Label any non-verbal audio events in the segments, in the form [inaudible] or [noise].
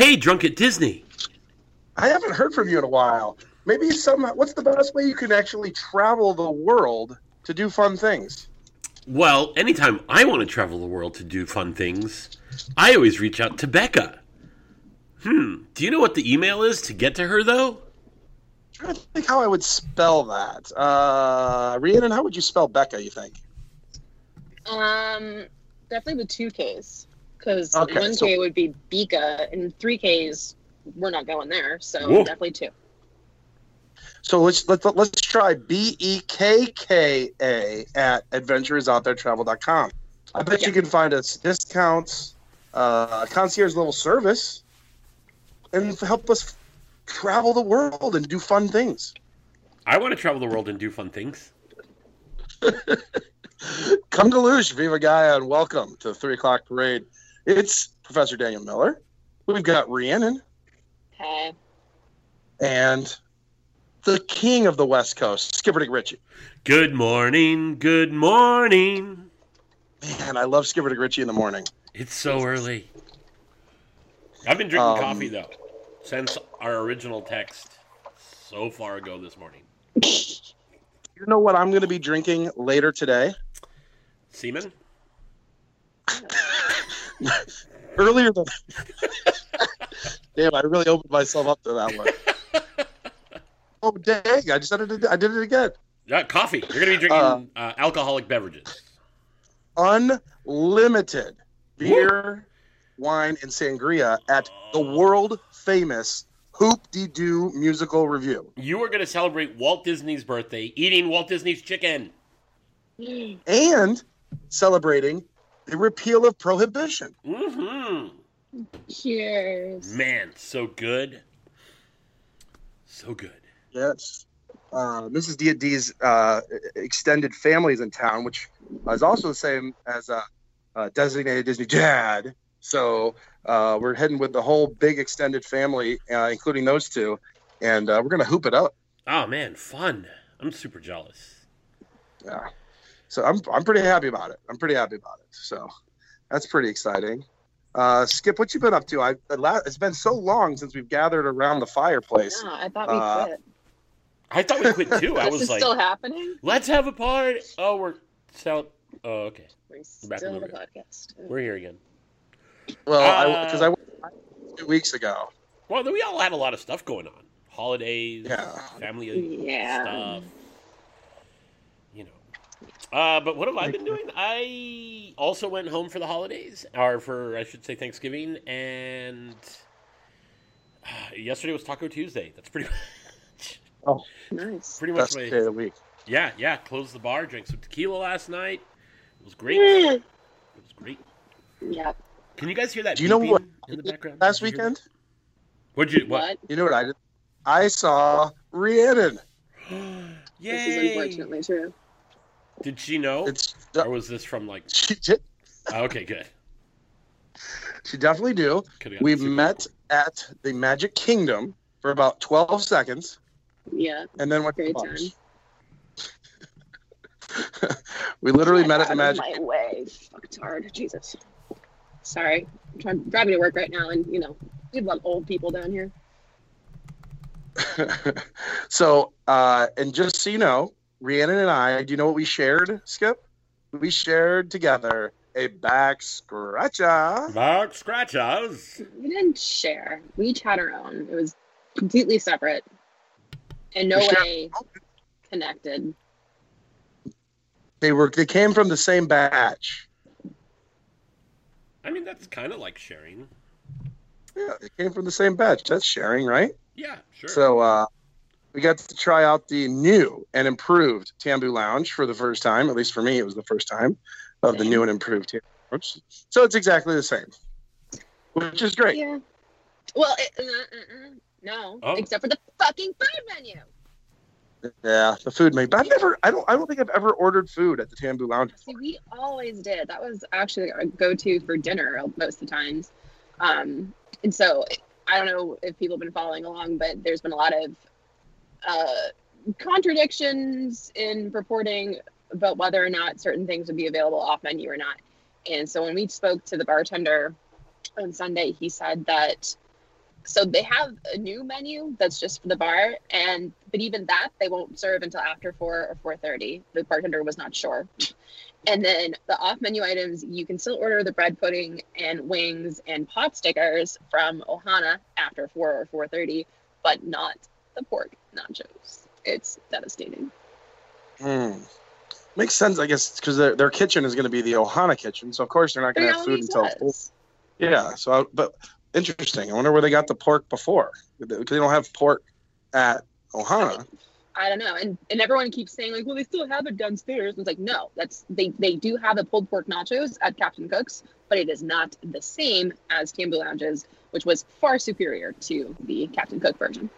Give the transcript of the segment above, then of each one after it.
Hey, drunk at Disney. I haven't heard from you in a while. Maybe some. What's the best way you can actually travel the world to do fun things? Well, anytime I want to travel the world to do fun things, I always reach out to Becca. Hmm. Do you know what the email is to get to her, though? I'm trying to think how I would spell that. Uh, Rhiannon, how would you spell Becca? You think? Um, definitely the two Ks, because Okay, one so- K would be Bika, and three Ks we're not going there. So Whoa. definitely two. So let's let's let's try B E K K A at adventuresouttheretravel.com. I bet you can find us discounts, uh, concierge level service, and help us travel the world and do fun things. I want to travel the world and do fun things. [laughs] Come to Luge, Viva Gaia, and welcome to the three o'clock parade. It's Professor Daniel Miller. We've got Rhiannon Hey, and the king of the West Coast, Skipper Dick Ritchie. Good morning. Good morning. Man, I love Skipper Dick Ritchie in the morning. It's so early. I've been drinking Um, coffee though since our original text so far ago this morning. You know what I'm going to be drinking later today? Seaman? [laughs] [laughs] Earlier than. [laughs] Damn, I really opened myself up to that one. [laughs] oh dang! I just did it. I did it again. Yeah, coffee. You're gonna be drinking uh, alcoholic beverages. Unlimited beer, wine, and sangria at the world famous Hoop-Dee-Doo Musical Revue, You are gonna celebrate Walt Disney's birthday eating Walt Disney's chicken. and celebrating the repeal of prohibition. Mm-hmm. cheers. Man, so good. So good. Yes. Uh, Mrs. D D's uh, extended families in town, which is also the same as uh, uh, designated Disney dad. So uh, we're heading with the whole big extended family, uh, including those two, and uh, we're gonna hoop it up. Oh man, fun. I'm super jealous. Yeah. So I'm I'm pretty happy about it. I'm pretty happy about it. So that's pretty exciting. Uh, Skip, what you been up to? I the la- it's been so long since we've gathered around the fireplace. Yeah, I thought we Uh, quit. I thought we quit too. [laughs] I was like, still happening. let's have a party. Oh, we're so. Oh, okay. We're back still in on the the podcast. We're here again. Well, Uh, because I, went two weeks ago. Well, we all had a lot of stuff going on. Holidays, Yeah. family Yeah. stuff. You know. Uh, but what have I been doing? I also went home for the holidays, or for I should say Thanksgiving, and uh, yesterday was Taco Tuesday. That's pretty [laughs] much Nice. pretty much Best my day of the week. yeah yeah. Closed the bar, drank some tequila last night. It was great. It was great. Yeah. Can you guys hear that? Do you know what in the background? Last Did weekend. What'd you what? What? you know what I did? I saw Rhiannon. [gasps] This is unfortunately true. Did she know, It's or was this from like? she did, Oh, okay, good. she definitely do. We super- met at the Magic Kingdom for about twelve seconds, Yeah. and then went to Great bars. [laughs] we literally Get met at the Magic. of My way. Fuck, it's hard. Jesus. Sorry. I'm trying driving to work right now, and you know, we have a lot of old people down here. [laughs] so, uh, and just so you know, Rhiannon and I, do you know what we shared, Skip? We shared together a back scratcher. Back scratches. We didn't share. We each had our own. It was completely separate, and no We shared- way connected. They were they came from the same batch. I mean, that's kind of like sharing. Yeah, they came from the same batch. That's sharing, right? Yeah, sure. So uh, we got to try out the new and improved Tambu Lounge for the first time. At least for me, it was the first time of the new and improved Tambu Lounge. So it's exactly the same, which is great. Yeah. Well, it, uh, uh, uh, no, Oh. except for the fucking food menu. Yeah, the food menu. But I've never. I don't. I don't think I've ever ordered food at the Tambu Lounge. See, we always did. That was actually our go-to for dinner most of the times. Um, and so I don't know if people have been following along, but there's been a lot of uh, contradictions in reporting about whether or not certain things would be available off menu or not. And so when we spoke to the bartender on Sunday, he said that so they have a new menu that's just for the bar, and but even that they won't serve until after four or four thirty. The bartender was not sure. And then the off menu items, you can still order the bread pudding and wings and pot stickers from Ohana after four or four thirty, but not the pork nachos. It's devastating. Hmm. Makes sense, I guess, because their, their kitchen is going to be the Ohana kitchen, so of course they're not going to have food until was. Yeah. So, I, but interesting. I wonder where they got the pork before because they don't have pork at Ohana. I don't know. And and everyone keeps saying like, well, they still have it downstairs. And it's like, no, that's they they do have the pulled pork nachos at Captain Cook's, but it is not the same as Tambu Lounge's, which was far superior to the Captain Cook version.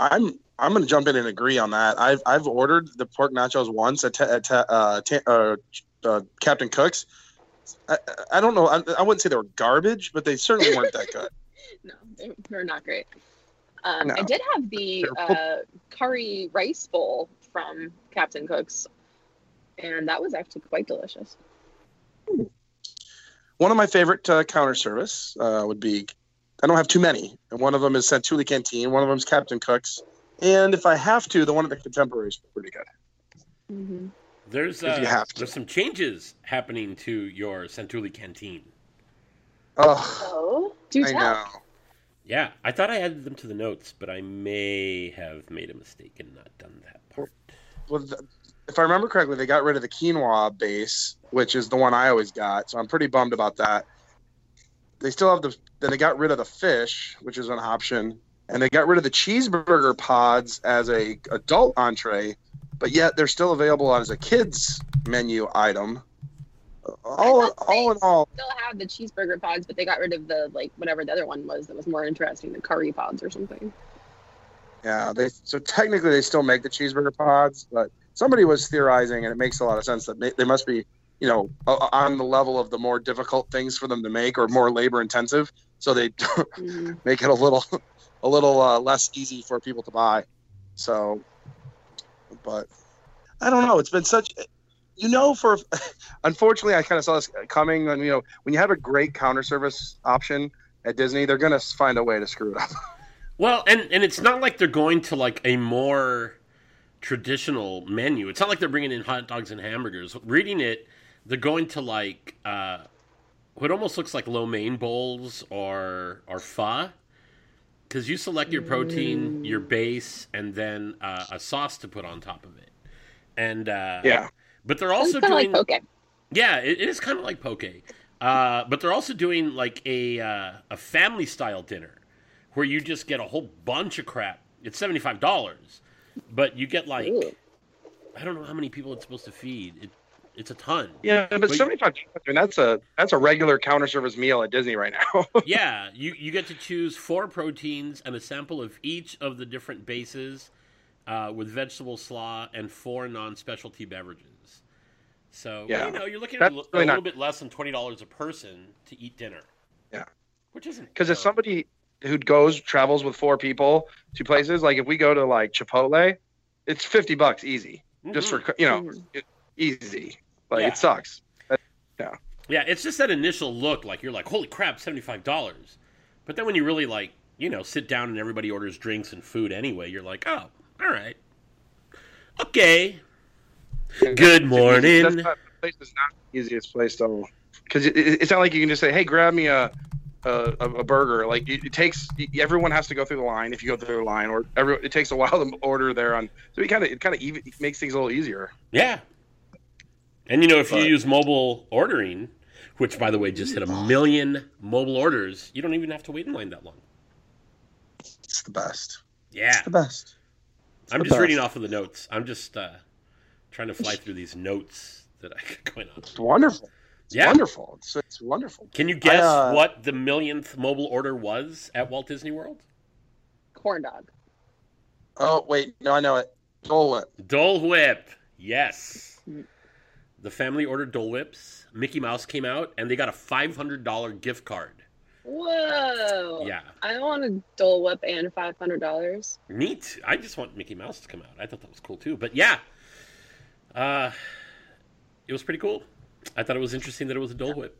I'm I'm going to jump in and agree on that. I've I've ordered the pork nachos once at, ta- at ta- uh, ta- uh, uh, Captain Cook's. I, I don't know. I, I wouldn't say they were garbage, but they certainly weren't that good. [laughs] No, they, they're not great. Um, No. I did have the uh, curry rice bowl from Captain Cook's, and that was actually quite delicious. One of my favorite uh, counter service uh, would be. I don't have too many, and one of them is Satu'li Canteen. One of them is Captain Cook's, and if I have to, the one at the Contemporary is pretty good. Mm-hmm. There's If you uh, have there's some changes happening to your Satu'li canteen. Oh, Oh, do I tell. know. Yeah, I thought I added them to the notes, but I may have made a mistake and not done that part. Well, if I remember correctly, they got rid of the quinoa base, which is the one I always got. So I'm pretty bummed about that. They still have the. Then they got rid of the fish, which is an option, and they got rid of the cheeseburger pods as a adult entree, but yet they're still available as a kids menu item. All, all in all, Still have the cheeseburger pods, but they got rid of the like whatever the other one was that was more interesting, the curry pods or something. Yeah, they so technically they still make the cheeseburger pods, but somebody was theorizing, and it makes a lot of sense that they must be, you know, on the level of the more difficult things for them to make or more labor intensive, so they [laughs] Mhm. make it a little, a little uh, less easy for people to buy. So, but I don't know. It's been such, you know, for [laughs] unfortunately, I kind of saw this coming. And you know, when you have a great counter service option at Disney, they're gonna find a way to screw it up. [laughs] Well, and and it's not like they're going to like a more traditional menu. It's not like they're bringing in hot dogs and hamburgers. Reading it, they're going to like uh, what almost looks like lo mein bowls or or pho. Because you select your protein, your base, and then uh, a sauce to put on top of it. And uh, yeah. but they're also kind doing like poke. yeah, it, it is kind of like poke. Uh, but they're also doing like a uh, a family style dinner where you just get a whole bunch of crap. It's seventy five dollars, but you get like Ooh. I don't know how many people it's supposed to feed. It, it's a ton. Yeah, but But- seventy five. I mean, that's a that's a regular counter service meal at Disney right now. [laughs] yeah, you you get to choose four proteins and a sample of each of the different bases, uh, with vegetable slaw and four non specialty beverages. So Yeah. you know you're looking at That's a, really a little not- bit less than twenty dollars a person to eat dinner. Yeah. which isn't Because if somebody who goes travels with four people to places, like if we go to like Chipotle, it's fifty bucks easy, just mhm. for you know, Mhm. Easy. Like Yeah. it sucks. Yeah, Yeah, it's just that initial look, like you're like, holy crap, seventy five dollars. But then when you really like, you know, sit down and everybody orders drinks and food anyway, you're like, oh, all right, okay. Good morning. That's not, the place is not the easiest place though, because it, it- it's not like you can just say, "Hey, grab me a." A, a, a burger like it, it takes everyone has to go through the line if you go through the line or every, it takes a while to order there on so it kind of it kind of even makes things a little easier Yeah. And you know, if you use mobile ordering, which by the way just hit a million mobile orders, you don't even have to wait in line that long. it's the best Yeah. It's the best I'm the just best. reading off of the notes. I'm just uh, trying to fly through these notes that I got going on. it's wonderful it's Yeah. wonderful it's, it's wonderful Can you guess uh, what the millionth mobile order was at Walt Disney World? corn dog. Oh wait, no, I know it. Dole Whip. Dole Whip. Yes. The family ordered Dole Whips. Mickey Mouse came out, and they got a $500 gift card. Whoa! Yeah. I want a Dole Whip and five hundred dollars. Neat. I just want Mickey Mouse to come out. I thought that was cool too. But yeah, uh, it was pretty cool. I thought it was interesting that it was a Dole Whip.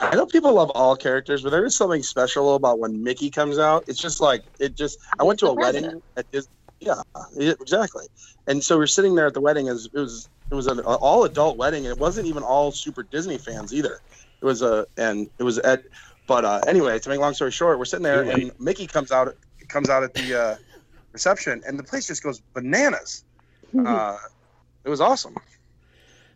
I know people love all characters, but there is something special about when Mickey comes out. It's just like it just. I went to a wedding at Disney. Yeah, yeah, exactly. And so we're sitting there at the wedding. As it was, it was an all adult wedding, and it wasn't even all super Disney fans either. It was a, and it was at. But uh, anyway, to make a long story short, we're sitting there, and. Mickey comes out, comes out at the uh, reception, and the place just goes bananas. Uh, it was awesome.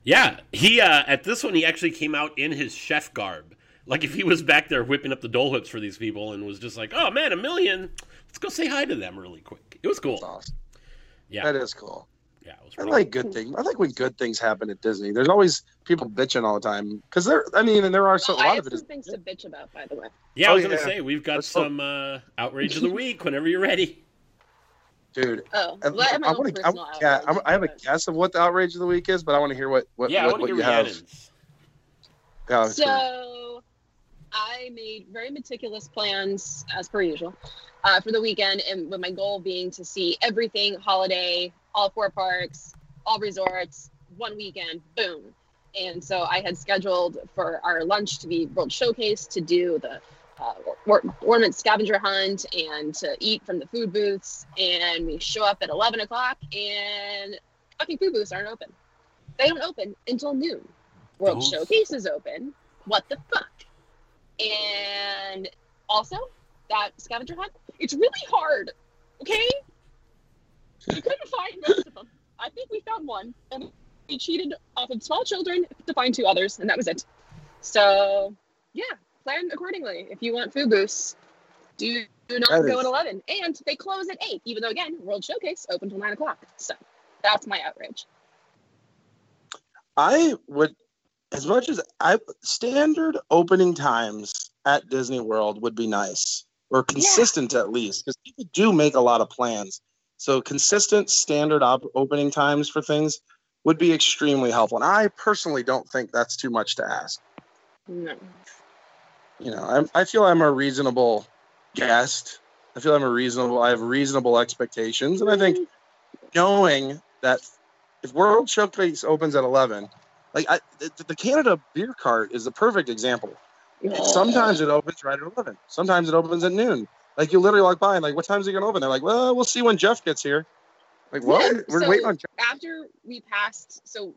Yeah, he uh, at this one he actually came out in his chef garb. Like if he was back there whipping up the Dole Whips for these people and was just like, "Oh man, a million! Let's go say hi to them really quick." It was cool. awesome. Yeah, That is cool. Yeah, it was I like good things. I like when good things happen at Disney. There's always people bitching all the time because there. I mean, and there are so, Oh, a I lot have of it some is. things to bitch about, by the way. Yeah, I Oh, was gonna say we've got Let's some uh, outrage of the [laughs] week whenever you're ready. Dude, Oh, I, well, I have my want to. Yeah, I'm- I have a guess of what the outrage of the week is, but I want to hear what what, yeah, what, what hear you have. Yeah, it's good. So, I made very meticulous plans, as per usual, uh, for the weekend, and with my goal being to see everything holiday, all four parks, all resorts, one weekend, boom. And so I had scheduled for our lunch to be World Showcase to do the uh, or- ornament scavenger hunt and to eat from the food booths. And we show up at 11 o'clock, and fucking food booths aren't open. They don't open until noon. World Those- Showcase is open. What the fuck? And also, that scavenger hunt, it's really hard. Okay? We couldn't find most of them. I think we found one, and we cheated off of small children to find two others, and that was it. So, yeah, plan accordingly. If you want food booths, do, do not That go is- at 11. And they close at 8, even though, again, World Showcase open till 9 o'clock. So, that's my outrage. I would, as much as I standard opening times at Disney World would be nice, or consistent at least, because people do make a lot of plans. So consistent standard op- opening times for things would be extremely helpful. And I personally don't think that's too much to ask. No. You know, I'm, I feel I'm a reasonable guest. I feel I'm a reasonable. I have reasonable expectations, and I think knowing that if World Showcase opens at 11, like I, the, the Canada beer cart is the perfect example. It- sometimes it opens right at 11. Sometimes it opens at noon. Like you literally walk by and like, what time is it going to open? They're like, well, we'll see when Jeff gets here. Like, what? Yeah, We're so- waiting on Jeff. after we passed, so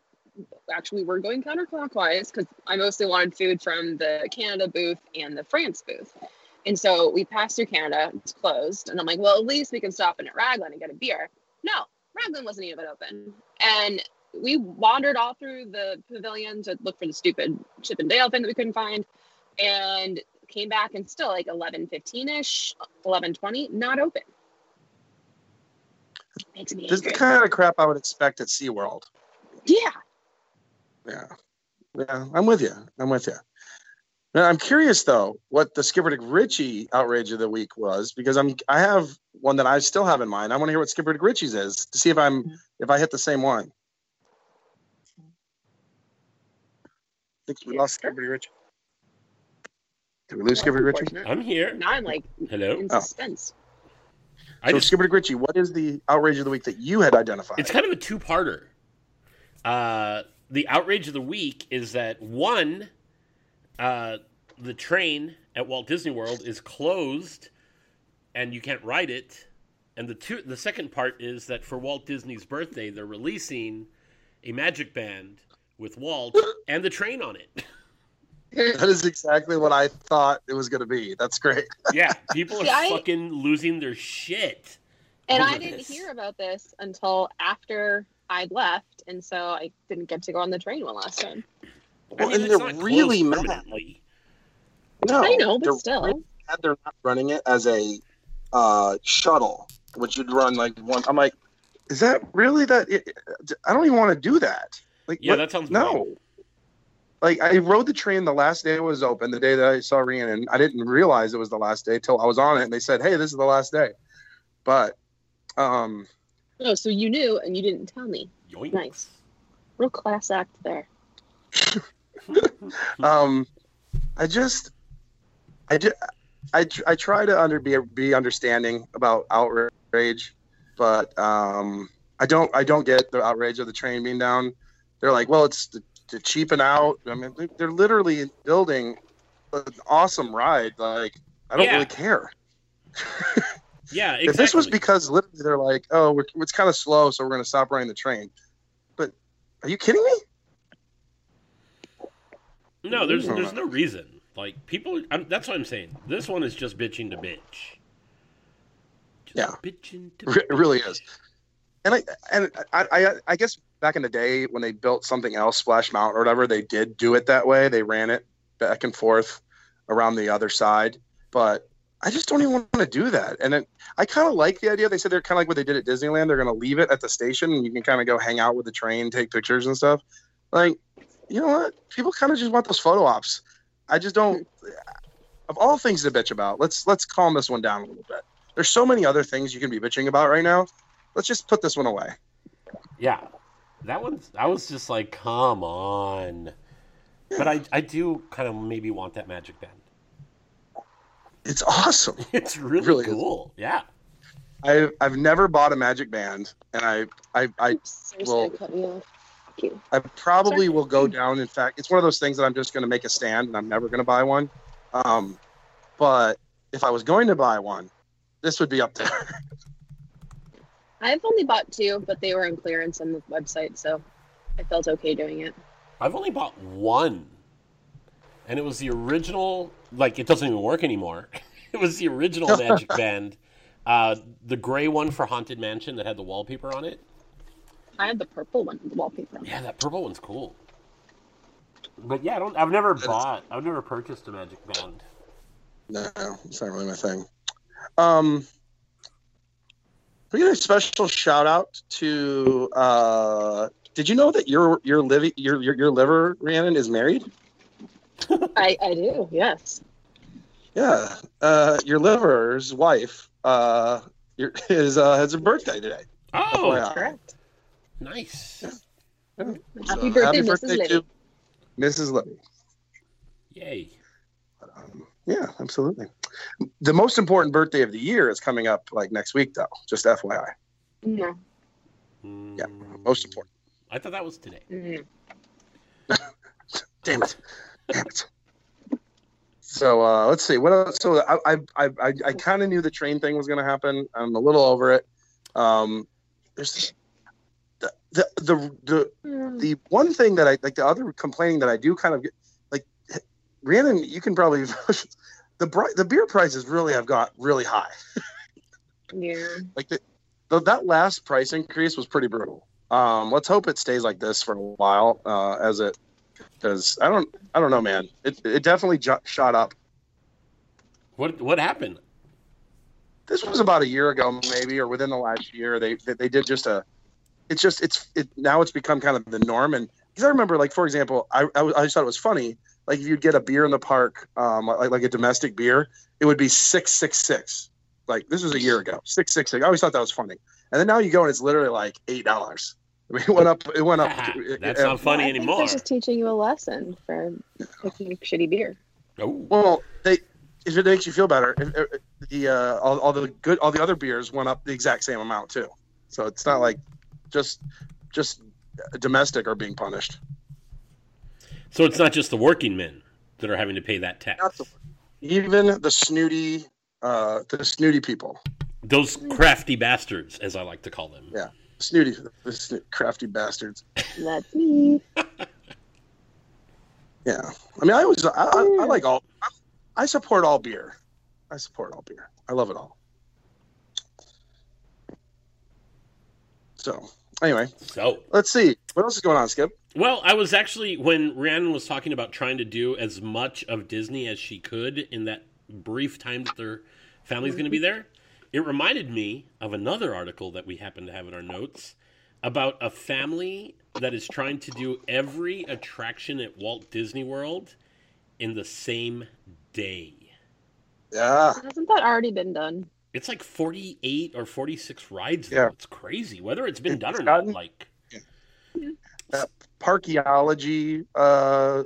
actually we're going counterclockwise because I mostly wanted food from the Canada booth and the France booth. And so we passed through Canada, it's closed. And I'm like, well, at least we can stop in at Raglan and get a beer. No, Raglan wasn't even open. And we wandered all through the pavilion to look for the stupid Chip and Dale thing that we couldn't find. And came back and still like 11.15ish, 11.20, not open. Makes me This is the kind of crap I would expect at SeaWorld. Yeah. Yeah. Yeah, I'm with you. I'm with you. Now, I'm curious though what the Skipper Dick Ritchie outrage of the week was because I'm I have one that I still have in mind. I want to hear what Skipper Dick Ritchie's is to see if I'm mm-hmm. if I hit the same one. I think we lost Sure. Skipper Dick Ritchie. Did we lose Skipper Dick Ritchie? I'm here. Now I'm like Hello. in Oh. suspense. I so just Skipper Dick Ritchie, what is the outrage of the week that you had identified? It's kind of a two-parter. Uh, the outrage of the week is that one, uh, the train at Walt Disney World is closed, and you can't ride it. And the two, the second part is that for Walt Disney's birthday, they're releasing a Magic Band with Walt [gasps] and the train on it. [laughs] [laughs] that is exactly what I thought it was going to be. That's great. [laughs] yeah, people are See, I- fucking losing their shit. and I didn't this. hear about this until after I'd left, and so I didn't get to go on the train one last time. I Well, mean, and they're really mad. No, I know, but still. really mad they're not running it as a uh, shuttle, which you'd run like one. I'm like, is that really that? It, I don't even want to do that. Like, Yeah, what- that sounds no. lame. Like I rode the train the last day it was open, the day that I saw Rhiannon. I didn't realize it was the last day till I was on it, and they said, "Hey, this is the last day." But, um, Oh, so you knew and you didn't tell me. Yoink. Nice. Real class act there. [laughs] um, I just, I just, I, I try to under be be understanding about outrage, but um, I don't I don't get the outrage of the train being down. They're like, well, it's to, to cheapen out. I mean, they- they're literally building an awesome ride, like I don't Yeah. really care. [laughs] Yeah, exactly. If this was because literally they're like, oh, we're, it's kind of slow, so we're going to stop running the train. But are you kidding me? no, there's No. there's no reason. Like people, I'm, that's what I'm saying. This one is just bitching to bitch. Just Yeah. bitching to It really is. And I and I, I I guess back in the day when they built something else, Splash Mountain or whatever, they did do it that way. They ran it back and forth around the other side. But I just don't even want to do that. And then I kind of like the idea. They said they're kind of like what they did at Disneyland. They're going to leave it at the station, and you can kind of go hang out with the train, take pictures and stuff. Like, you know what? People kind of just want those photo ops. I just don't. Of all things to bitch about, let's let's calm this one down a little bit. There's so many other things you can be bitching about right now. Let's just put this one away. Yeah, that one. I was just like, come on. But I, I do kind of maybe want that magic band. It's awesome. [laughs] It's really, Really is. cool. Yeah. I've I've never bought a magic band, and I I I, Oops, sorry, cut me off. Thank you. I probably Sorry. will go down. In fact, it's one of those things that I'm just going to make a stand, and I'm never going to buy one. Um, but if I was going to buy one, this would be up there. [laughs] I've only bought two, but they were on clearance on the website, so I felt okay doing it. I've only bought one, and it was the original. Like it doesn't even work anymore. [laughs] it was the original [laughs] Magic Band, uh, the gray one for Haunted Mansion that had the wallpaper on it. I had the purple one, with the wallpaper. on it. Yeah, that purple one's cool. But yeah, I don't. I've never bought. I've never purchased a Magic Band. no, it's not really my thing. Um, we got a special shout out to. Uh, did you know that your your liver your your, your liver Rhiannon is married? [laughs] I, I do, yes. Yeah, uh, your liver's wife uh, your, is uh, has a birthday today. Oh, Yeah. Correct. nice. Happy So, birthday, Mrs. Liddy. to Mrs. Libby. Yay. Um, yeah, absolutely. The most important birthday of the year is coming up like next week, though. Just FYI. No. Yeah, Mm, most important. I thought that was today. Mm. [laughs] Damn it! Damn it! So uh, let's see. What else? So I I I, I, I kind of knew the train thing was going to happen. I'm a little over it. Um, there's the the the the Mm. the one thing that I like the other complaining that I do kind of get like Rhiannon, you can probably [laughs] the bri- the beer prices really have got really high. Yeah. [laughs] Like the, the that last price increase was pretty brutal. Um, let's hope it stays like this for a while uh, as it because I don't I don't know man it it definitely jo- shot up. What What happened? This was about a year ago maybe or within the last year they they, they did just a it's just it's it now it's become kind of the norm and because I remember like for example I, I I just thought it was funny like if you'd get a beer in the park um like like a domestic beer it would be six six six. Like this was a year ago. Six six six. I always thought that was funny. And then now you go and it's literally like eight dollars. I [laughs] mean, it went up it went up [laughs] That's not funny Well, I think anymore. they're just teaching you a lesson for picking shitty beer. Oh, well they if it makes you feel better if, if, the uh all, all the good all the other beers went up the exact same amount too. So it's not like just just domestic are being punished so it's not just the working men that are having to pay that tax. Not the- even the snooty uh the snooty people Those crafty bastards, as I like to call them. Yeah. snooty the sno- crafty bastards That's me. [laughs] yeah i mean i always i, I, I like all I support all beer i support all beer i love it all so anyway So, let's see what else is going on skip well, I was actually when Rhiannon was talking about trying to do as much of Disney as she could in that brief time that their family's going to be there. It reminded me of another article that we happen to have in our notes about a family that is trying to do every attraction at Walt Disney World in the same day. yeah Hasn't that already been done? It's like 48 or 46 rides though. Yeah. It's crazy. Whether it's been It's done or gotten- not, like parkeology uh,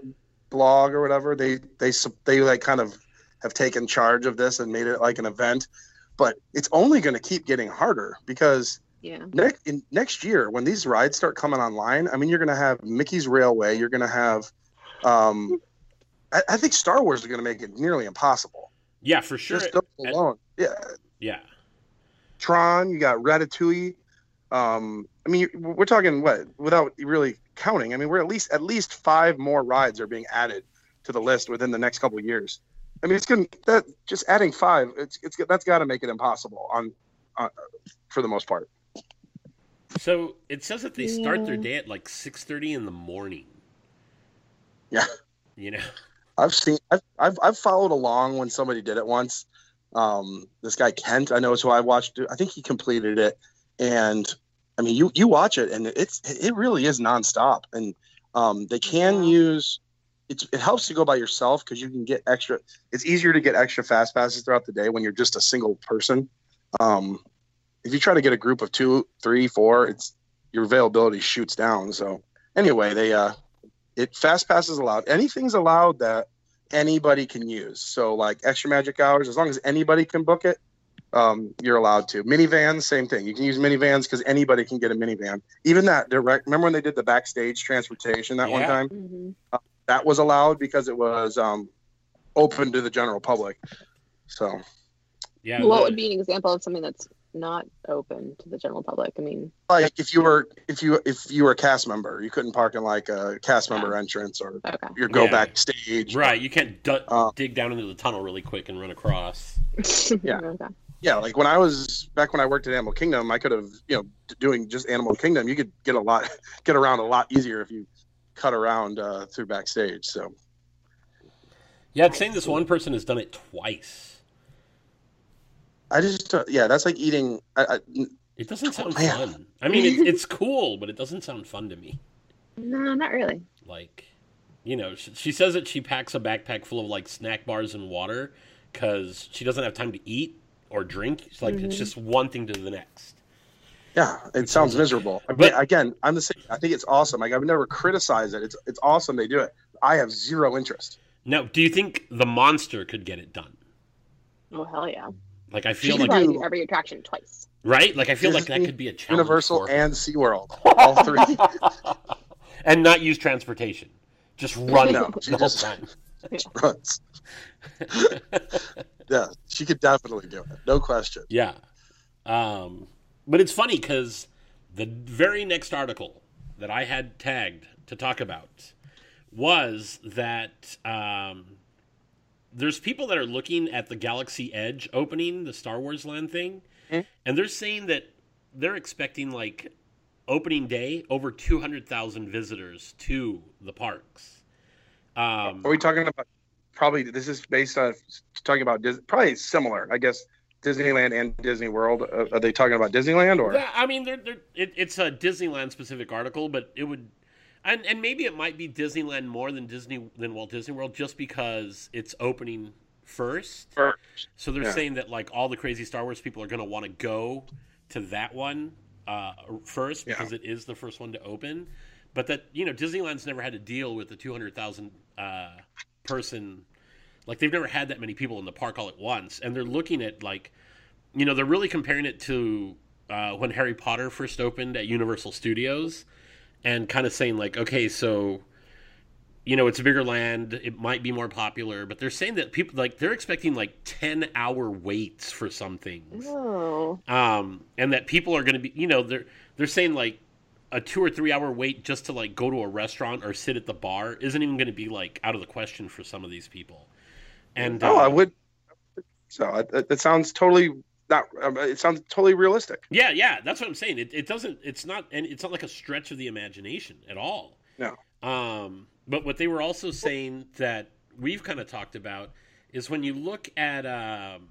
blog or whatever they they they like kind of have taken charge of this and made it like an event but it's only going to keep getting harder because Yeah. next in, next year when these rides start coming online i mean you're going to have mickey's railway you're going to have um I, I think Star Wars is going to make it nearly impossible. Yeah, for sure. Just those alone. Yeah, yeah. Tron, you got Ratatouille. Um, I mean, we're talking what without really counting. I mean, we're at least at least five more rides are being added to the list within the next couple of years. I mean, it's going to that just adding five. It's it's that's got to make it impossible on, uh, for the most part. So it says that they start their day at like six thirty in the morning. Yeah. You know. I've seen I've, I've I've followed along when somebody did it once. Um, this guy Kent, I know is who I watched. I think he completed it, and I mean, you you watch it, and it's it really is nonstop. And um, they can use it's it helps to go by yourself because you can get extra. It's easier to get extra fast passes throughout the day when you're just a single person. Um, if you try to get a group of two, three, four, it's your availability shoots down. So anyway, they uh, it fast passes allowed. Anything's allowed that anybody can use. So like extra magic hours, as long as anybody can book it, um, you're allowed to. Minivans, same thing. You can use minivans because anybody can get a minivan. Even that direct. Remember when they did the backstage transportation that one Yeah. time? Mhm. That was allowed because it was um, open to the general public. So Yeah. what the- would be an example of something that's not open to the general public? I mean, like if you were if you if you were a cast member, you couldn't park in like a cast member entrance or okay. you go Yeah. backstage. Right. You can't du- Uh, dig down into the tunnel really quick and run across. [laughs] Yeah. okay. yeah like when i was back when i worked at animal kingdom i could have you know doing just animal kingdom you could get a lot [laughs] get around a lot easier if you cut around uh, through backstage so Yeah, it's saying this one person has done it twice. I just uh, yeah that's like eating I, I, It doesn't sound Man. fun. I mean, it, [laughs] it's cool, but it doesn't sound fun to me. No, not really. Like, you know, she, she says that she packs a backpack full of like snack bars and water because she doesn't have time to eat or drink. It's like it's Mhm. just one thing to the next. yeah it sounds miserable I mean, But- again i'm the same i think it's awesome like i've never criticized it it's it's awesome they do it i have zero interest Now, do you think the monster could get it done? Oh hell yeah! Like, I feel She could like could probably do- do every attraction twice. right. Like, I feel like that could be a challenge. universal for her. and seaworld [laughs] all three [laughs] and not use transportation. Just run No, the she whole just- time. [laughs] runs yeah she could definitely do it no question Yeah. Um, but it's funny because the very next article that I had tagged to talk about was that um, there's people that are looking at the Galaxy Edge opening, the Star Wars land thing, Hmm. and they're saying that they're expecting like opening day over 200,000 visitors to the parks. Um, Are we talking about probably this is based on talking about Dis- probably similar, I guess, Disneyland and Disney World. Uh, are they talking about Disneyland or? Yeah, I mean, they're, they're, it, it's a Disneyland specific article, but it would, and and maybe it might be Disneyland more than Disney than Walt Disney World, just because it's opening first. First. So they're Yeah. saying that like all the crazy Star Wars people are going to want to go to that one uh, first Yeah. because it is the first one to open. But that you know Disneyland's never had to deal with the two hundred thousand uh, person, like they've never had that many people in the park all at once, and they're looking at like, you know, they're really comparing it to uh, when Harry Potter first opened at Universal Studios, and kind of saying like, okay, so you know, it's a bigger land. It might be more popular, but they're saying that people like they're expecting like ten hour waits for some things, Oh, um, and that people are going to be, you know, they're they're saying like a two or three hour wait just to like go to a restaurant or sit at the bar isn't even going to be like out of the question for some of these people. And Oh, uh, I would. So it, it- it sounds totally not. Um, it sounds totally realistic. Yeah, yeah, that's what I'm saying. It, it doesn't. It's not, and it's not like a stretch of the imagination at all. No. Um, but what they were also saying that we've kind of talked about is when you look at um,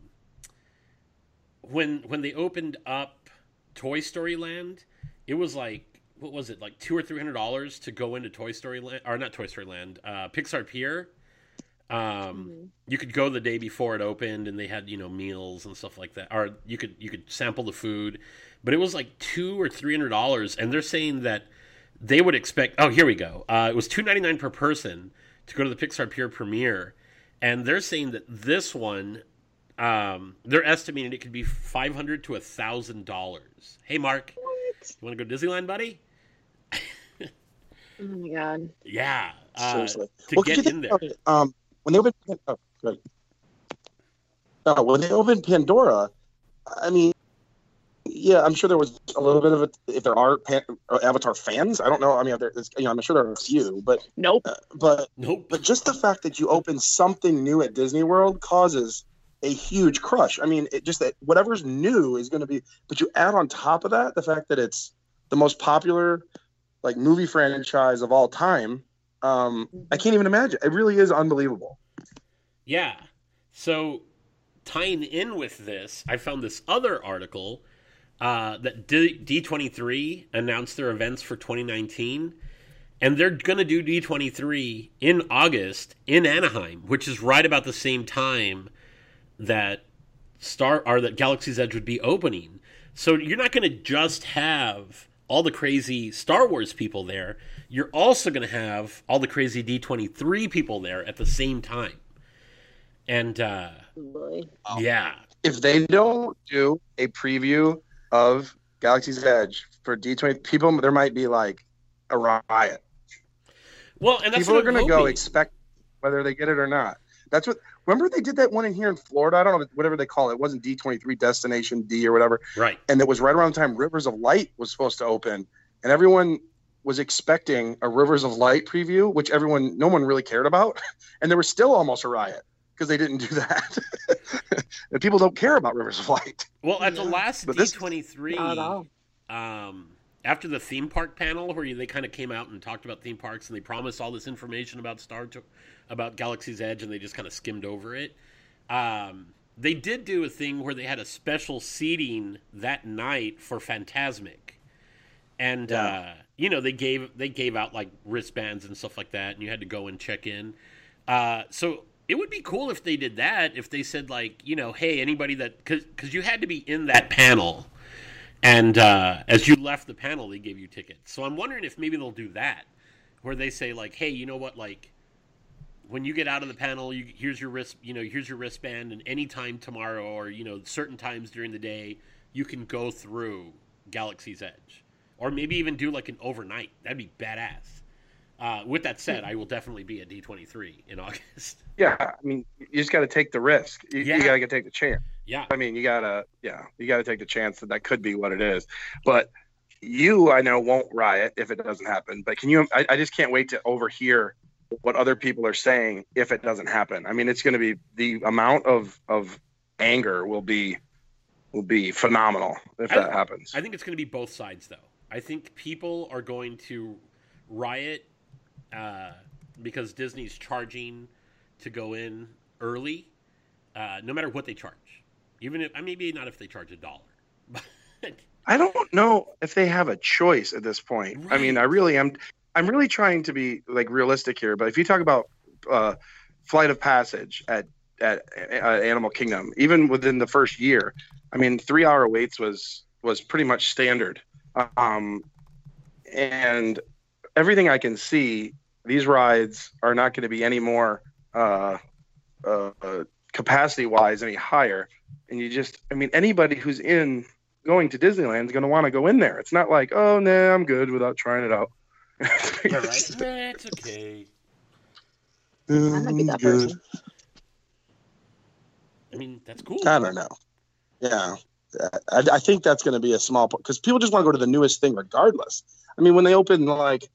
when when they opened up Toy Story Land, it was like what was it like two or three hundred dollars to go into Toy Story Land or not Toy Story Land, uh, Pixar Pier. Um, Mhm. you could go the day before it opened and they had you know meals and stuff like that or you could you could sample the food but it was like two or three hundred dollars and they're saying that they would expect oh here we go uh, it was 299 per person to go to the pixar pier premiere and they're saying that this one um, they're estimating it could be 500 to a thousand dollars hey mark what? you want to go to disneyland buddy [laughs] Oh my god. yeah uh, Seriously. to Well, get in there? Um, when they opened, oh, good. Uh, when they opened Pandora, I mean, yeah, I'm sure there was a little bit of it. If there are Pan, uh, Avatar fans, I don't know. I mean, there's, you know, I'm sure there are a few, but Nope. uh, but Nope. but just the fact that you open something new at Disney World causes a huge crush. I mean, it just that whatever's new is going to be. But you add on top of that the fact that it's the most popular like movie franchise of all time. Um, I can't even imagine. It really is unbelievable. Yeah. So tying in with this, I found this other article uh, that D- D23 announced their events for 2019, and they're going to do D23 in August in Anaheim, which is right about the same time that Star or that Galaxy's Edge would be opening. So you're not going to just have all the crazy Star Wars people there. You're also going to have all the crazy D23 people there at the same time. And uh, Boy. yeah, If they don't do a preview of Galaxy's Edge for D20, people there might be like a riot. well, and that's people are what I'm going to go expect whether they get it or not. That's what. Remember they did that one in here in Florida. I don't know whatever they call it. It wasn't D twenty three Destination D or whatever. right. And it was right around the time Rivers of Light was supposed to open, and everyone was expecting a Rivers of Light preview, which everyone, no one really cared about, [laughs] and there was still almost a riot because they didn't do that. [laughs] and people don't care about Rivers of Light. Well, at the last But this- D23, Not at all. um, after the theme park panel where they kind of came out and talked about theme parks and they promised all this information about Star to- about Galaxy's Edge and they just kind of skimmed over it. Um, they did do a thing where they had a special seating that night for Fantasmic, and Yeah. uh, you know they gave they gave out like wristbands and stuff like that, and you had to go and check in. Uh, so it would be cool if they did that. If they said like you know, hey, anybody that because you had to be in that panel and uh, as you left the panel, they gave you tickets. So I'm wondering if maybe they'll do that, where they say like, "Hey, you know what? Like, when you get out of the panel, you, here's your wrist, you know, here's your wristband, and anytime tomorrow, or you know, certain times during the day, you can go through Galaxy's Edge, or maybe even do like an overnight. That'd be badass. Uh, with that said, I will definitely be at D23 in [laughs] August. Yeah, I mean, you just got to take the risk. You, Yeah. you got to take the chance. Yeah, I mean, you gotta, yeah, you gotta take the chance that that could be what it is. But you, I know, won't riot if it doesn't happen. But can you? I, I just can't wait to overhear what other people are saying if it doesn't happen. I mean, it's going to be the amount of of anger will be will be phenomenal if I- that happens. I think it's going to be both sides, though. I think people are going to riot uh, because Disney's charging to go in early, uh, no matter what they charge. Even if, uh, maybe not if they charge a dollar. [laughs] But I don't know if they have a choice at this point. I mean, I really am. I'm really trying to be like realistic here. But if you talk about uh, Flight of Passage at at uh, Animal Kingdom, even within the first year, I mean, three hour waits was was pretty much standard. Um, and everything I can see, these rides are not going to be any more uh, uh, capacity wise any higher. And you just, I mean, anybody who's in going to Disneyland is going to want to go in there. It's not like, oh, nah, I'm good without trying it out. [laughs] yeah, right? [laughs] It's okay. I might be that person. I mean, that's cool. I don't know. Yeah. I, I think that's going to be a small part because people just want to go to the newest thing regardless. I mean, when they open, like,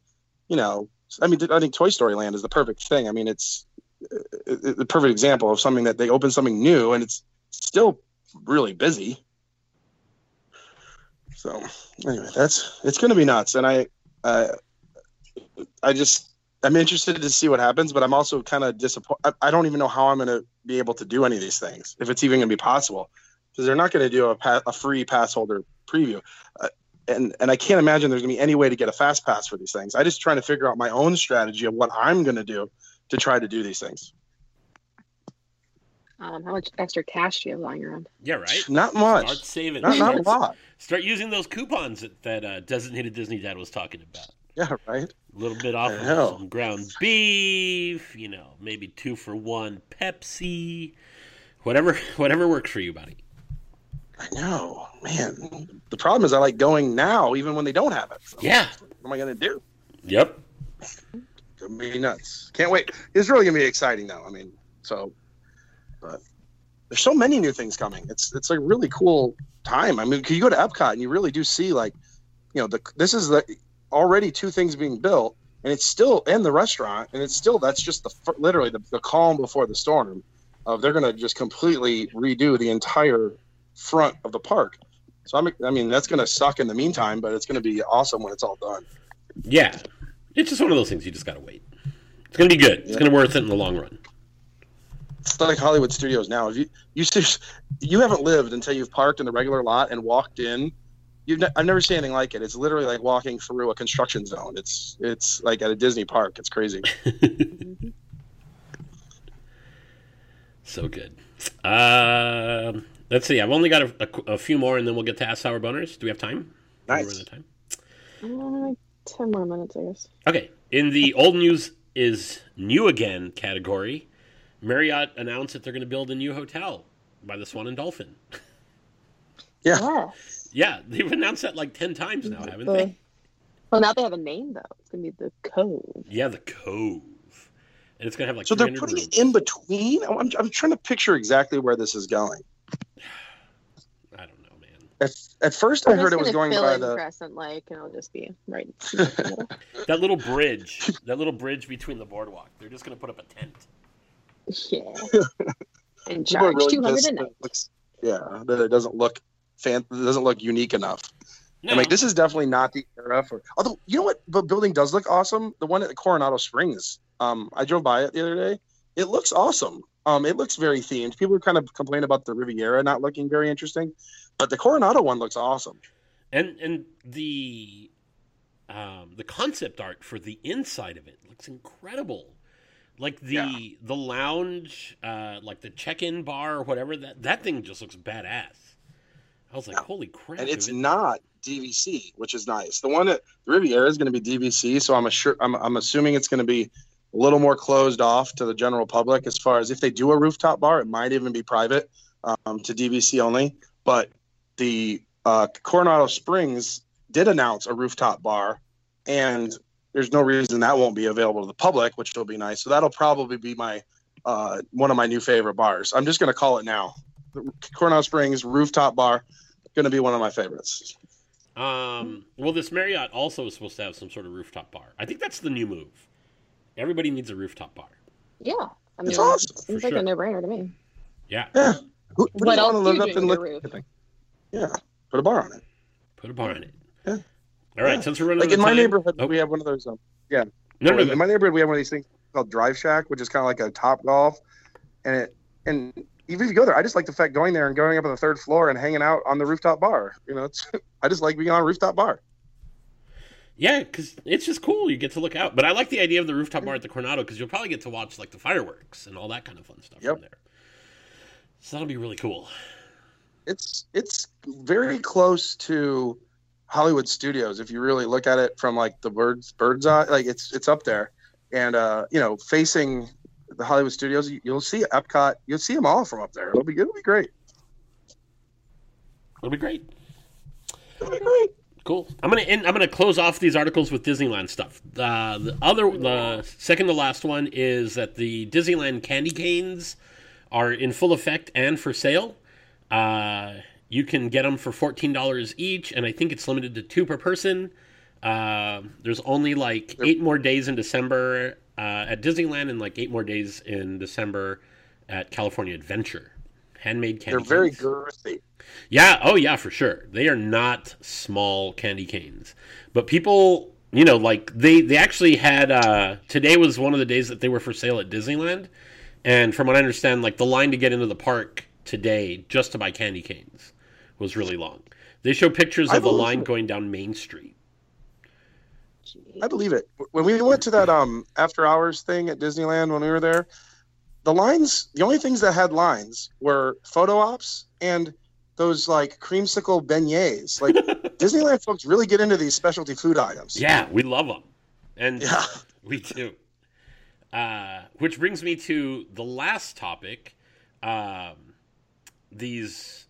you know, I mean, I think Toy Story Land is the perfect thing. I mean, it's uh, the perfect example of something that they open something new and it's still really busy. So, anyway, that's it's going to be nuts, and I, uh, I just I'm interested to see what happens, but I'm also kind of disappointed. I, I don't even know how I'm going to be able to do any of these things if it's even going to be possible because they're not going to do a, pa- a free pass holder preview. Uh, and, and I can't imagine there's going to be any way to get a fast pass for these things. I just trying to figure out my own strategy of what I'm going to do to try to do these things. Um, how much extra cash do you have lying around? Yeah, right? Not much. Start saving. Not, not a lot. start using those coupons that, that uh, Designated Disney Dad was talking about. Yeah, right. A little bit off of some ground beef, you know, maybe two for one Pepsi, whatever, [laughs] whatever works for you, buddy. I know, man. The problem is I like going now, even when they don't have it. So Yeah. What am I going to do? Yep. Gonna be nuts. Can't wait. It's really gonna be exciting, though. I mean, So, but there's so many new things coming. It's it's a really cool time. I mean, can you go to Epcot and you really do see like, you know, the this is the already two things being built, and it's still in the restaurant, and it's still that's just the literally the, the calm before the storm. Of they're gonna just completely redo the entire front of the park. So I'm, I mean, that's gonna suck in the meantime, but it's gonna be awesome when it's all done. Yeah, it's just one of those things you just gotta wait. It's gonna be good. It's Yeah. gonna be worth it in the long run. It's like Hollywood Studios now. If you you you haven't lived until you've parked in the regular lot and walked in. You've ne- I've never seen anything like it. It's literally like walking through a construction zone. It's it's like at a Disney park. It's crazy. [laughs] So good. Um, let's see. I've only got a, a- a few more, and then we'll get to Ask Sour Boners. Do we have time? Are we Nice. running out of time? Uh, Ten more minutes, I guess. Okay. In the [laughs] old news is new again category, Marriott announced that they're going to build a new hotel by the Swan and Dolphin. [laughs] Yeah. Yes. Yeah, they've announced that like ten times now, haven't The- they? Well, now they have a name though. It's gonna be the Cove. Yeah, the Cove, and it's going to have like So they're putting rooms. it in between. I'm, I'm trying to picture exactly where this is going. I don't know, man. At, at first, I They're heard it was gonna fill by in the. Crescent Lake, and it'll just be right. in the [laughs] middle. That little bridge, [laughs] that little bridge between the boardwalk. They're just going to put up a tent. yeah. And [laughs] charge really two hundred pissed a night. it looks, yeah, that it doesn't look fan, it doesn't look unique enough. No, I'm like, this is definitely not the era for. Although, you know what? The building does look awesome. The one at Coronado Springs. Um, I drove by it the other day. It looks awesome. Um, it looks very themed. People are kind of complaining about the Riviera not looking very interesting, but the Coronado one looks awesome. and and the um, the concept art for the inside of it looks incredible. Like the Yeah. the lounge, uh, like the check-in bar or whatever that that thing just looks badass. I was like, Yeah. holy crap! and it's it- not DVC, which is nice. The one at the Riviera is going to be DVC, so I'm assure I'm, I'm assuming it's going to be a little more closed off to the general public as far as if they do a rooftop bar, it might even be private um, to DVC only. But the uh, Coronado Springs did announce a rooftop bar, and there's no reason that won't be available to the public, which will be nice. So that'll probably be my uh, one of my new favorite bars. I'm just going to call it now. The Coronado Springs rooftop bar going to be one of my favorites. Um, well, this Marriott also is supposed to have some sort of rooftop bar. I think that's the new move. Everybody needs a rooftop bar. Yeah. I mean, It's awesome, seems for like sure. a no-brainer to me. Yeah, Yeah. Who, who What doesn't else wanna do you live do and with look your roof? at the- Yeah, put a bar on it. put a bar in it. Yeah. All right, Yeah. since we're running Like in my time- neighborhood, Oh, we have one of those. Um, yeah, no, no, in no, my neighborhood, we have one of these things called Drive Shack, which is kind of like a Top Golf, and it and even if you go there, I just like the fact going there and going up on the third floor and hanging out on the rooftop bar. You know, it's [laughs] I just like being on a rooftop bar. Yeah, because it's just cool. You get to look out. But I like the idea of the rooftop bar at the Coronado because you'll probably get to watch like the fireworks and all that kind of fun stuff Yep. from there. So that'll be really cool. It's it's very close to Hollywood Studios if you really look at it from like the bird's bird's eye. Like it's it's up there, and uh, you know, facing the Hollywood Studios, you- you'll see Epcot. You'll see them all from up there. It'll be it'll be great. It'll be great. It'll be great. Cool. I'm gonna end, I'm gonna close off these articles with Disneyland stuff. Uh, the other, the second to last one is that the Disneyland candy canes are in full effect and for sale. Uh, you can get them for fourteen dollars each, and I think it's limited to two per person. Uh, there's only like eight more days in December uh, at Disneyland, and like eight more days in December at California Adventure. Handmade candy. They're very canes. girthy. Yeah, oh yeah, for sure. They are not small candy canes. But people, you know, like they they actually had uh today was one of the days that they were for sale at Disneyland. And from what I understand, like the line to get into the park today just to buy candy canes was really long. They show pictures of a line it. going down Main Street. I believe it. When we went to that um after hours thing at Disneyland when we were there, the lines, the only things that had lines were photo ops and those like creamsicle beignets. Like [laughs] Disneyland folks really get into these specialty food items. Yeah, we love them. And Yeah. [laughs] We do. Uh, which brings me to the last topic. Um, these,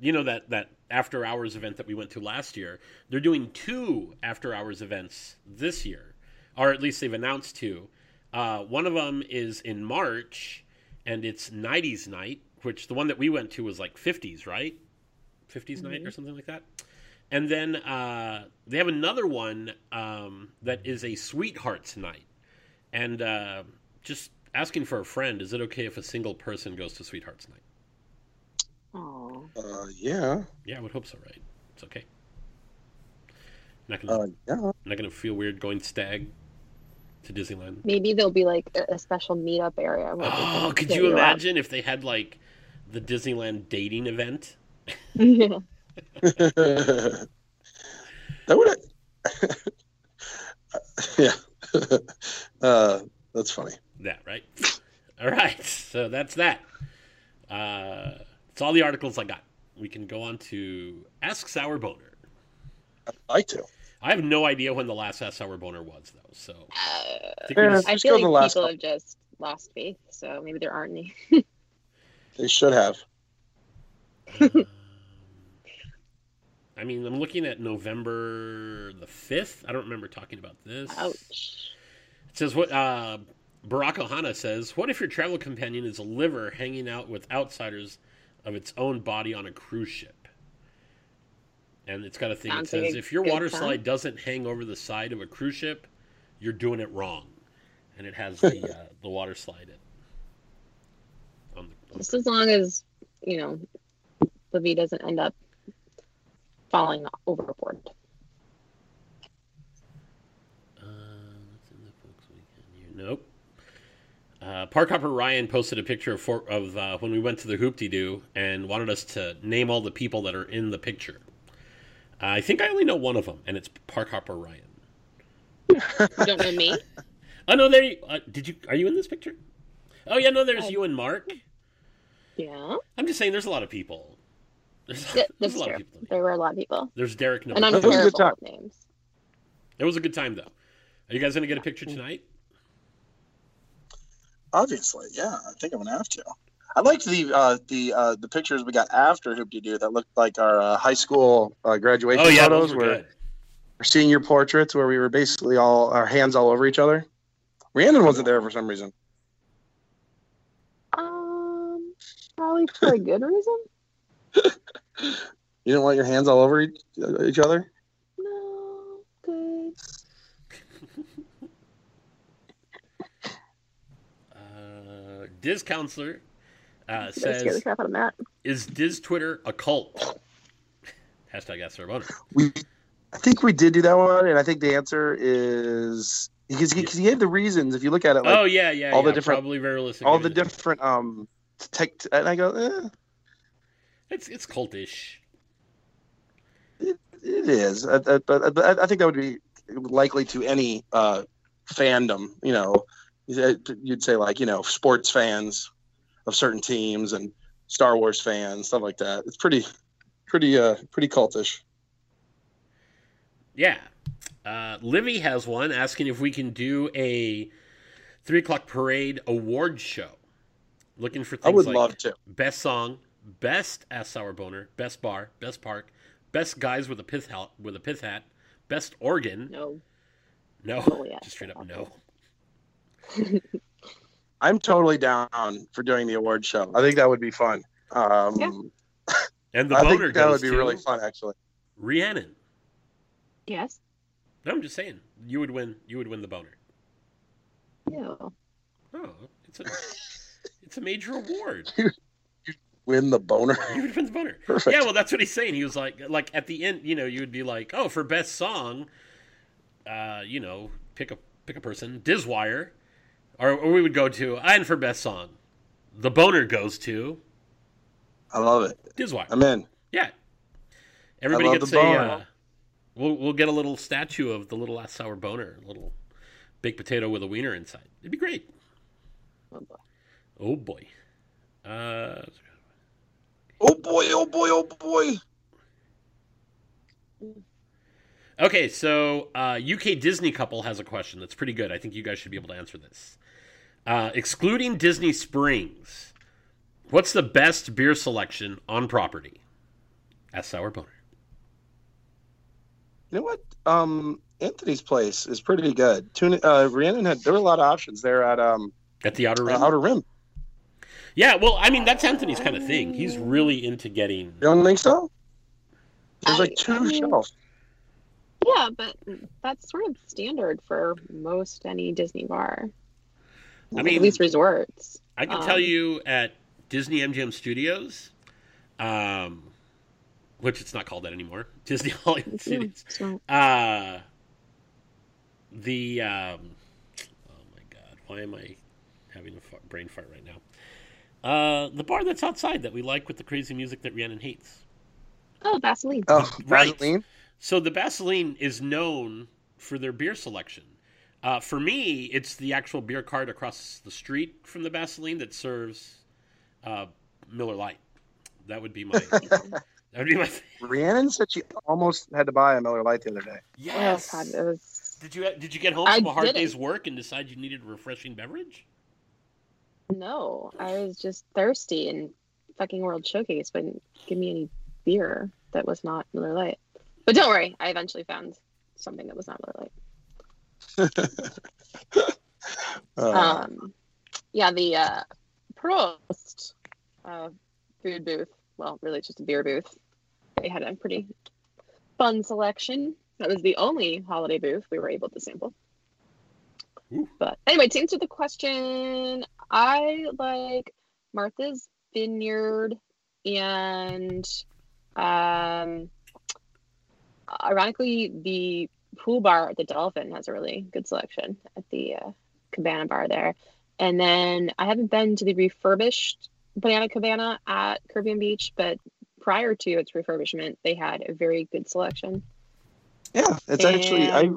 you know, that, that after hours event that we went to last year. They're doing two after hours events this year, or at least they've announced two. Uh, one of them is in March, and it's 90s night, which the one that we went to was like 50s, right? 50s night or something like that. And then uh, they have another one um, that is a sweethearts night, and uh, just asking for a friend. Is it okay if a single person goes to sweethearts night? Oh, Uh, yeah. Yeah, I would hope so, right? It's okay. Not gonna Uh, yeah. not gonna feel weird going stag to Disneyland. maybe there'll be like a, a special meetup area. where Oh, could you up. imagine if they had like the Disneyland dating event? [laughs] [laughs] yeah. that would. Have. Yeah. uh, that's funny. That right? [laughs] All right, so that's that. Uh, it's all the articles I got. We can go on to Ask Sour Boner. I'd like to. I have no idea when the last Ask Sour Boner was, though. So Uh, I think just, I feel like people couple. have just lost faith, so maybe there aren't any. [laughs] They should have. um, I mean, I'm looking at November the fifth. I don't remember talking about this. Ouch. It says what uh, Barack Ohana says. What if your travel companion is a liver hanging out with outsiders of its own body on a cruise ship? And it's got a thing Sounds that says if your water time. slide doesn't hang over the side of a cruise ship, you're doing it wrong. And it has the [laughs] uh, the water slide it. On the, on Just the as long as you know, Livy doesn't end up falling overboard. Uh, what's in the folks weekend here? Nope. Uh, Park Hopper Ryan posted a picture of, for, of uh, when we went to the Hoop-Dee-Doo and wanted us to name all the people that are in the picture. Uh, I think I only know one of them, and it's Park Hopper Ryan. You don't know me? Oh no, there. You, uh, did you? Are you in this picture? Oh yeah, no. There's I- you and Mark. Yeah, I'm just saying, there's a lot of people. There's, Th- [laughs] there's a lot true. of people. There were a lot of people, There's Derek. and I'm That was a good terrible time. with names. It was a good time though. Are you guys gonna get a picture tonight? Obviously, yeah. I think I'm gonna have to. I liked the uh, the uh, the pictures we got after Hoop-Dee-Doo that looked like our uh, high school uh, graduation Oh yeah, photos, those were where good. our senior portraits, where we were basically all our hands all over each other. Rhiannon wasn't there for some reason. Um, probably for a good reason. [laughs] You didn't want your hands all over each, uh, each other. No, good. Uh, Diz counselor uh, Did I scare the says, crap out of Matt? "Is Diz Twitter a cult?" [laughs] Hashtag ask Sour Boner. We, I think we did do that one, and I think the answer is because he, 'cause he gave the reasons. If you look at it, like oh yeah, yeah, all the different- probably very realistic. all the different um tech, and I go, eh, It's it's cultish. it, it is, uh, uh, but but I, I think that would be likely to any uh fandom. You know, you'd say like you know sports fans of certain teams and Star Wars fans, stuff like that. It's pretty, pretty, uh, pretty cultish. Yeah. Uh, Livy has one asking if we can do a three o'clock parade award show. Looking for things I would like love to. best song, best ass sour boner, best bar, best park, best guys with a pith hat, with a pith hat, best organ. No. No, Oh, yeah. just straight up no. [laughs] I'm totally down for doing the award show. I think that would be fun. Um, Yeah. [laughs] And the I boner think that would be really fun, actually. Rhiannon. Yes. No, I'm just saying you would win. You would win the boner. No. Oh, it's a it's a major award. [laughs] You win the boner. You would win the boner. Perfect. Yeah, well, that's what he's saying. He was like, like at the end, you know, you would be like, oh, for best song, uh, you know, pick a pick a person, Dizwire, or, or we would go to, and for best song, the boner goes to I love it. Dizwire. I'm in. Yeah, everybody gets the a. boner. Uh, we'll we'll get a little statue of the little last sour boner, a little baked potato with a wiener inside. It'd be great. Oh, boy. Oh boy. Uh, Oh boy! Oh boy! Oh boy! Okay, so uh, UK Disney couple has a question that's pretty good. I think you guys should be able to answer this. Uh, excluding Disney Springs, what's the best beer selection on property? Ask Sour Boner. You know what? Um, Anthony's place is pretty good. Tuna, uh, Rhiannon had there were a lot of options there at um At the Outer uh, Rim. Outer Rim. Yeah, well, I mean that's Anthony's kind of thing. He's really into getting. You don't think so? There's I- like I two mean- shelves. Yeah, but that's sort of standard for most any Disney bar. I at mean, least resorts. I can Um, tell you at Disney MGM Studios, um, which it's not called that anymore, [laughs] Disney Hollywood Studios. So, Uh, the um, oh my god, why am I having a fa- brain fart right now? Uh, the bar that's outside that we like with the crazy music that Rhiannon hates. oh, BaseLine. Oh, Right. BaseLine. So the BaseLine is known for their beer selection. Uh, for me, it's the actual beer cart across the street from the BaseLine that serves uh, Miller Lite. That would be my. [laughs] that would be my. [laughs] Rhiannon said she almost had to buy a Miller Lite the other day. Yes. Oh, God, it was. Did you Did you get home I from a hard didn't. day's work and decide you needed a refreshing beverage? No, I was just thirsty and fucking World Showcase wouldn't give me any beer that was not Miller Lite. But don't worry, I eventually found something that was not Miller Lite. [laughs] Uh, Um, yeah, the uh, Prost uh, food booth. Well, really, it's just a beer booth. They had a pretty fun selection. That was the only holiday booth we were able to sample. Ooh. But anyway, to answer the question, I like Martha's Vineyard and um, ironically, the pool bar at the Dolphin has a really good selection at the uh, Cabana bar there. And then I haven't been to the refurbished Banana Cabana at Caribbean Beach, but prior to its refurbishment, they had a very good selection. yeah, it's actually I. and-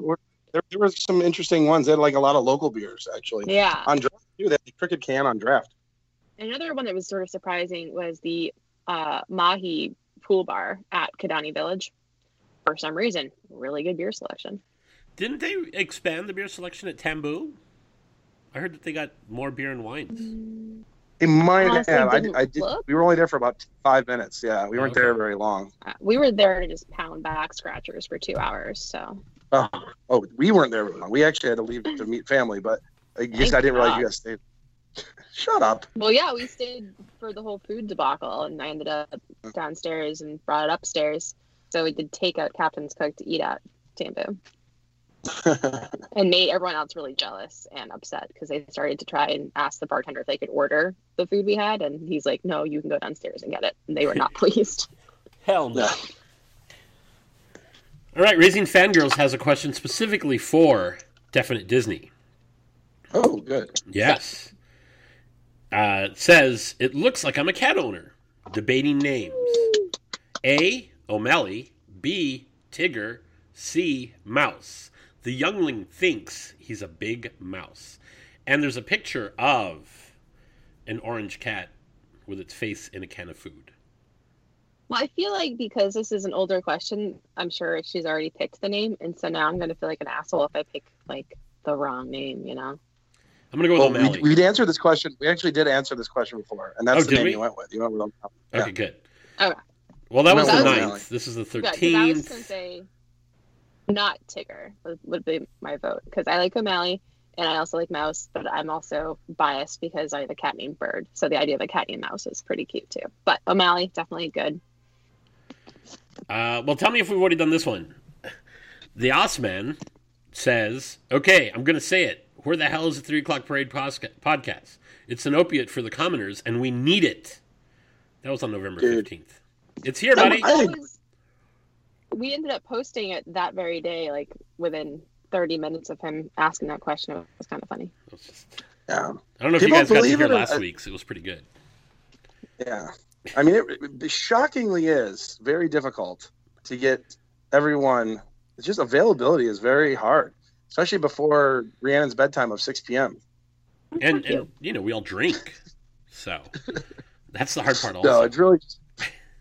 There, there were some interesting ones. They had like a lot of local beers actually Yeah. on draft too. They had the Crooked Can on draft. Another one that was sort of surprising was the uh, Mahi pool bar at Kidani Village. For some reason, really good beer selection. Didn't they expand the beer selection at Tambu? I heard that they got more beer and wines. They might Honestly, have. I, didn't I did. look. We were only there for about five minutes. Yeah, we weren't Okay. there very long. Uh, we were there to just pound back scratchers for two hours. So Oh, oh, we weren't there very long. We actually had to leave to meet family, but I guess Thank I didn't realize you guys stayed. [laughs] Shut up. Well, yeah, we stayed for the whole food debacle, and I ended up downstairs and brought it upstairs. So we did take out Captain's Cook to eat at Tambu, [laughs] and made everyone else really jealous and upset because they started to try and ask the bartender if they could order the food we had, and he's like, "No, you can go downstairs and get it." And they were not [laughs] pleased. Hell no. All right, Raising Fangirls has a question specifically for Definite Disney. oh, good. Yes. Uh, it says, it looks like I'm a cat owner. Debating names. A. O'Malley. B. Tigger. C. Mouse. The youngling thinks he's a big mouse. And there's a picture of an orange cat with its face in a can of food. Well, I feel like because this is an older question, I'm sure she's already picked the name, and so now I'm going to feel like an asshole if I pick like the wrong name. You know? I'm going to go Well, with O'Malley. we, we'd answered this question. We actually did answer this question before, and that's Oh, the name we? you went with. You went with O'Malley. Yeah. Okay, good. Okay. Well, that We was went the with ninth. O'Malley. This is the Yeah, 'cause I was going to 13th. say not Tigger would, would be my vote because I like O'Malley and I also like Mouse, but I'm also biased because I have a cat named Bird. So the idea of a cat named Mouse is pretty cute too. But O'Malley definitely good. Uh, well, tell me if we've already done this one. The Osman says, "Okay, I'm going to say it. Where the hell is the three o'clock parade posca- podcast? It's an opiate for the commoners, and we need it." That was on November Dude. fifteenth. It's here, buddy. I That think- was- we ended up posting it that very day, like within 30 minutes of him asking that question. It was kind of funny. Just- Yeah. I don't know if you guys got to hear it or- last week's. It was pretty good. Yeah. I mean, it, it shockingly is very difficult to get everyone. It's just availability is very hard, especially before Rhiannon's bedtime of 6 p.m. And, you. and you know, we all drink, so [laughs] that's the hard part. Also, No, it's really just,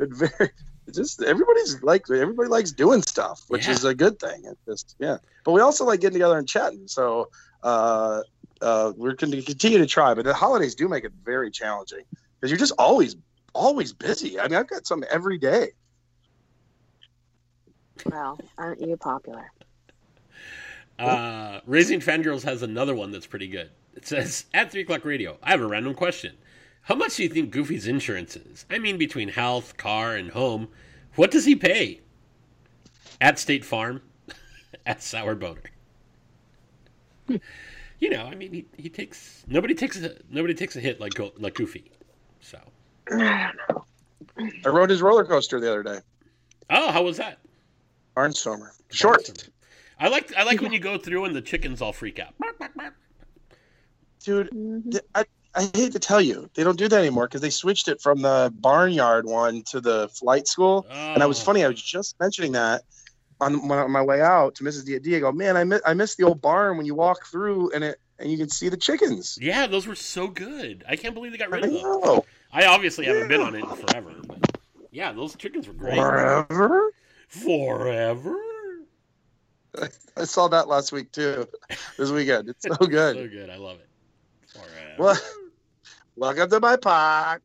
it's very. It's just everybody's like everybody likes doing stuff, which Yeah. is a good thing. It's just yeah, but we also like getting together and chatting. So uh, uh, we're going to continue to try, but the holidays do make it very challenging because you're just always always busy. I mean, I've got some every day. Well, aren't you popular? Uh, Raising Fangirls has another one that's pretty good. It says, at 3 o'clock radio, I have a random question. How much do you think Goofy's insurance is? I mean, between health, car, and home, what does he pay? At State Farm, [laughs] at Sour Boner. you know, I mean, he, he takes nobody takes a nobody takes a hit like like Goofy. So, I rode his roller coaster the other day. oh, how was that? Barnstormer. Short. I like I like when you go through and the chickens all freak out. Dude, Mhm. I, I hate to tell you, they don't do that anymore because they switched it from the barnyard one to the flight school. And I was Oh. funny, I was just mentioning that on my, on my way out to Mrs. D. I go, man, I miss, I miss the old barn when you walk through and it and you can see the chickens. Yeah, those were so good. I can't believe they got I rid of them. know. I obviously haven't been on it in forever, but yeah, those chickens were great. Forever? Forever. [laughs] I saw that last week too. This weekend. It's so good. [laughs] So good. good. I love it. Forever. Well, welcome to my park.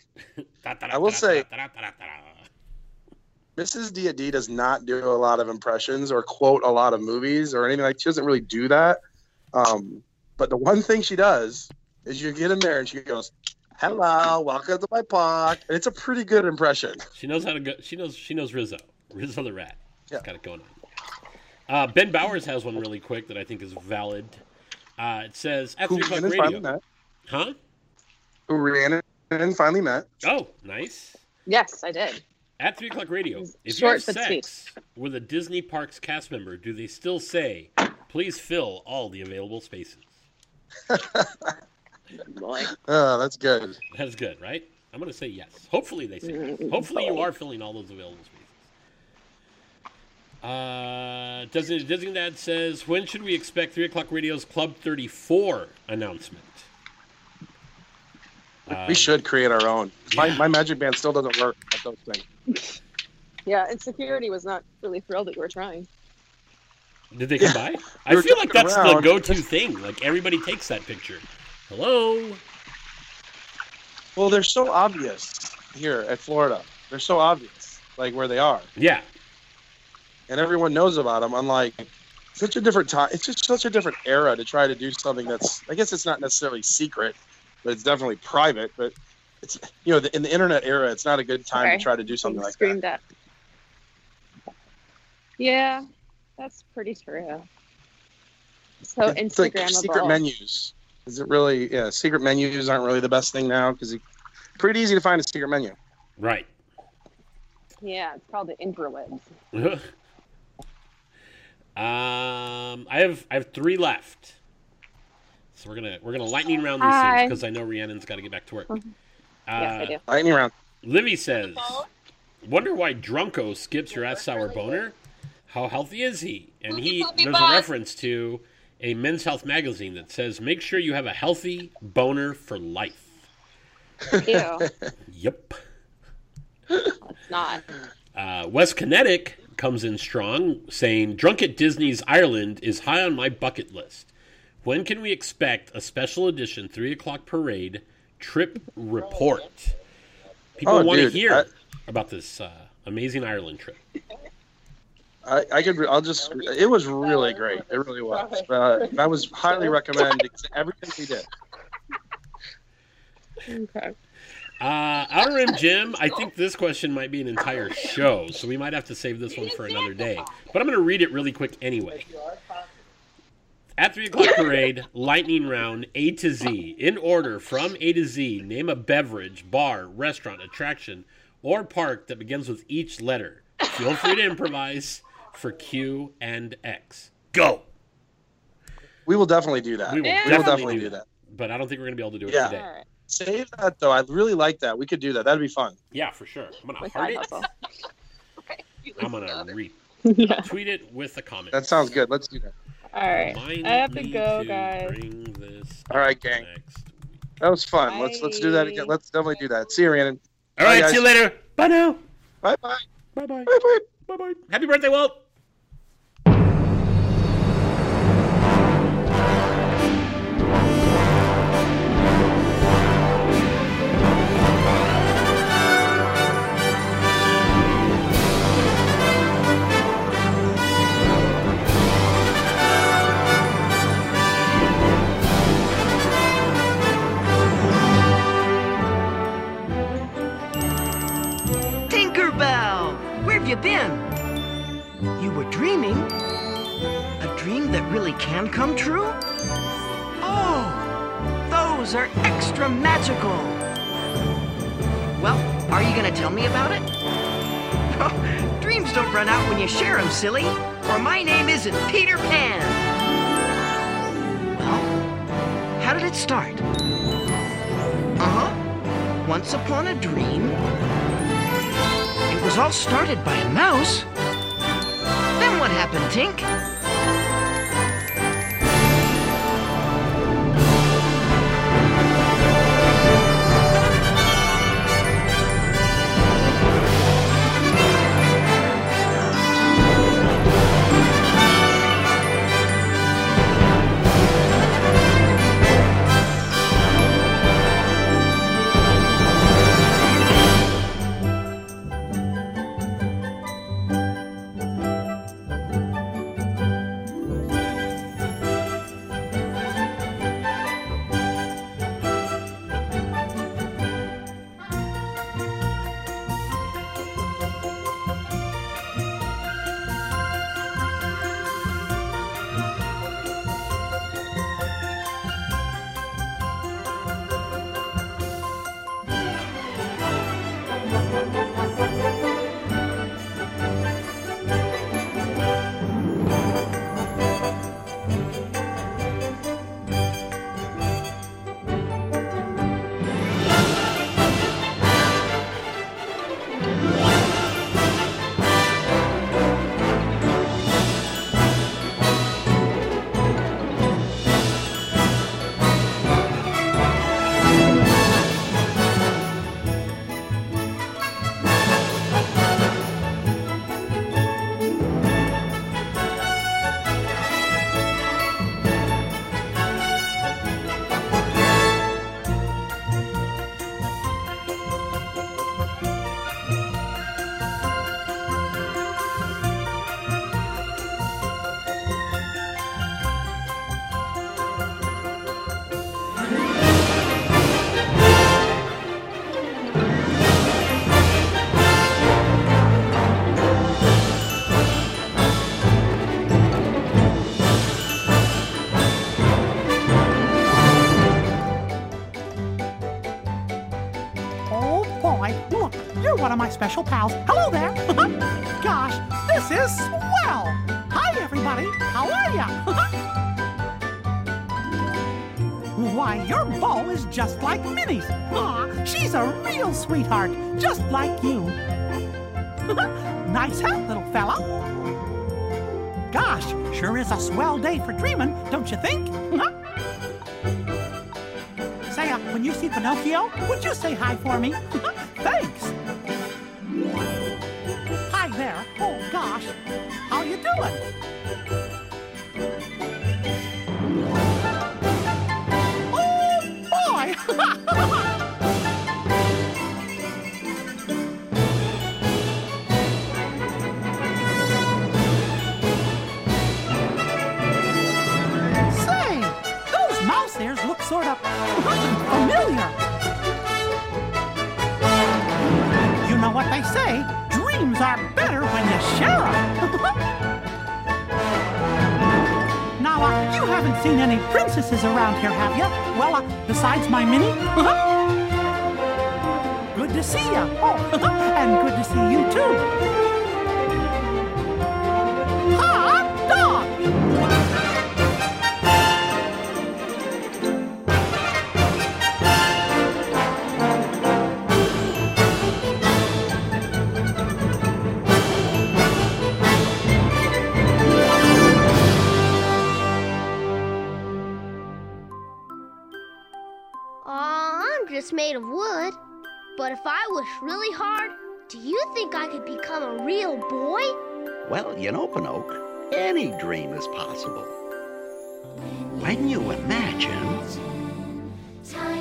I will say- Mrs. D does not do a lot of impressions or quote a lot of movies or anything like. She doesn't really do that. Um, but the one thing she does is you get in there and she goes, "Hello, welcome to my park," and it's a pretty good impression. She knows how to go. She knows. She knows Rizzo. Rizzo the rat. Yeah. Got it going on. Uh, ben Bowers has one really quick that I think is valid. Uh, it says at Who three o'clock Rhiannon radio. Huh? Who Rhiannon finally met. Oh, nice. Yes, I did. At three o'clock radio. If short you have but sweet. sex with a Disney Parks cast member, do they still say, "Please fill all the available spaces"? [laughs] Boy. Oh, that's good. That's good, right? I'm gonna say yes. Hopefully they say yes. Mm, Hopefully you are filling all those available spaces. Uh, Disney Disney Dad says, when should we expect three o'clock radio's Club 34 announcement? Um, we should create our own. My, yeah. my magic band still doesn't work at those things. [laughs] Yeah, and security was not really thrilled that you were trying. Did they come Yeah. by? [laughs] I were feel like joking that's the go-to thing. Like everybody takes that picture. Hello. Well, they're so obvious here at Florida. They're so obvious, like where they are, Yeah. and everyone knows about them. Unlike such a different time, it's just such a different era to try to do something that's. I guess it's not necessarily secret, but it's definitely private. But it's you know, the, in the internet era, it's not a good time Okay. to try to do something like that. Screamed at. Yeah, that's pretty true. So It's like secret menus. Is it really? Yeah, secret menus aren't really the best thing now because it's pretty easy to find a secret menu. Right. Yeah, it's called the interwebs. [laughs] um, I have I have three left. So we're gonna we're gonna lightning round these Hi. things because I know Rhiannon's got to get back to work. Uh, yes, I do. Lightning round. Livy says, "Wonder why Drunko skips your ass sour boner? How healthy is he?" And he there's a reference to a Men's Health magazine that says, "Make sure you have a healthy boner for life." Ew, Yep. it's not. Uh, West Kinetic comes in strong, saying, "Drunk at Disney's Ireland is high on my bucket list. When can we expect a special edition three o'clock parade trip report? People Oh, want to hear I- about this uh, amazing Ireland trip." I, I could. I'll just. It was really great. It really was. Uh, I was highly recommend everything we did. Okay. Uh, Outer Rim Jim, I think this question might be an entire show, so we might have to save this one for another day. But I'm going to read it really quick anyway. At 3 o'clock parade, lightning round A to Z. In order from A to Z, name a beverage, bar, restaurant, attraction, or park that begins with each letter. Feel free to improvise for Q and X. Go! We will definitely do that. We will Yeah. We will definitely, definitely do, do that. that. But I don't think we're going to be able to do it Yeah. today. All right. Save that though. I really like that. We could do that. That'd be fun. Yeah, for sure. I'm going With to heart it. hustle. I'm going to retweet [laughs] yeah. it with a comment. That sounds good. Let's do that. All right. I have to go, to guys. All right, gang. That was fun. Let's let's do that again. Let's definitely do that. See you, Rhiannon. All Bye, right, guys. see you later. Bye now. Bye bye. Bye bye. Bye bye. Bye bye. Happy birthday, Walt. Have you been? You were dreaming? A dream that really can come true? Oh, those are extra magical. Well, are you gonna tell me about it? [laughs] Dreams don't run out when you share them, silly. Or my name isn't Peter Pan. Well, how did it start? Uh-huh. Once upon a dream, was all started by a mouse. Then what happened, Tink? Special pals. Hello there. [laughs] Gosh, this is swell. Hi everybody, how are ya? [laughs] Why, your beau is just like Minnie's. Aw, she's a real sweetheart, just like you. [laughs] nice hat, little fella. Gosh, sure is a swell day for dreaming, don't you think? Say, uh, when you see Pinocchio, would you say hi for me? Princesses around here, have you? Well, uh, besides my Minnie? good to see you. Oh, and good to see you too. Wish really hard, do you think I could become a real boy? Well, you know, Pinocchio, any dream is possible. When you imagine,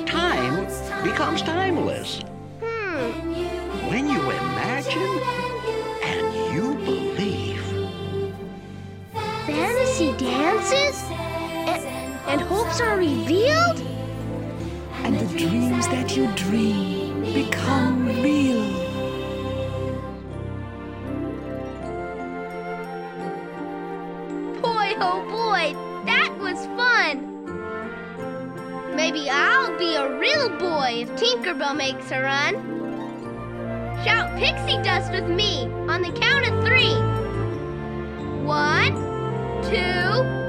time becomes timeless. Hmm, When you imagine and you believe, fantasy dances? And, and hopes are revealed? and the dreams that you dream become real. Boy, oh boy, that was fun! Maybe I'll be a real boy if Tinkerbell makes a run. Shout pixie dust with me on the count of three. One, two,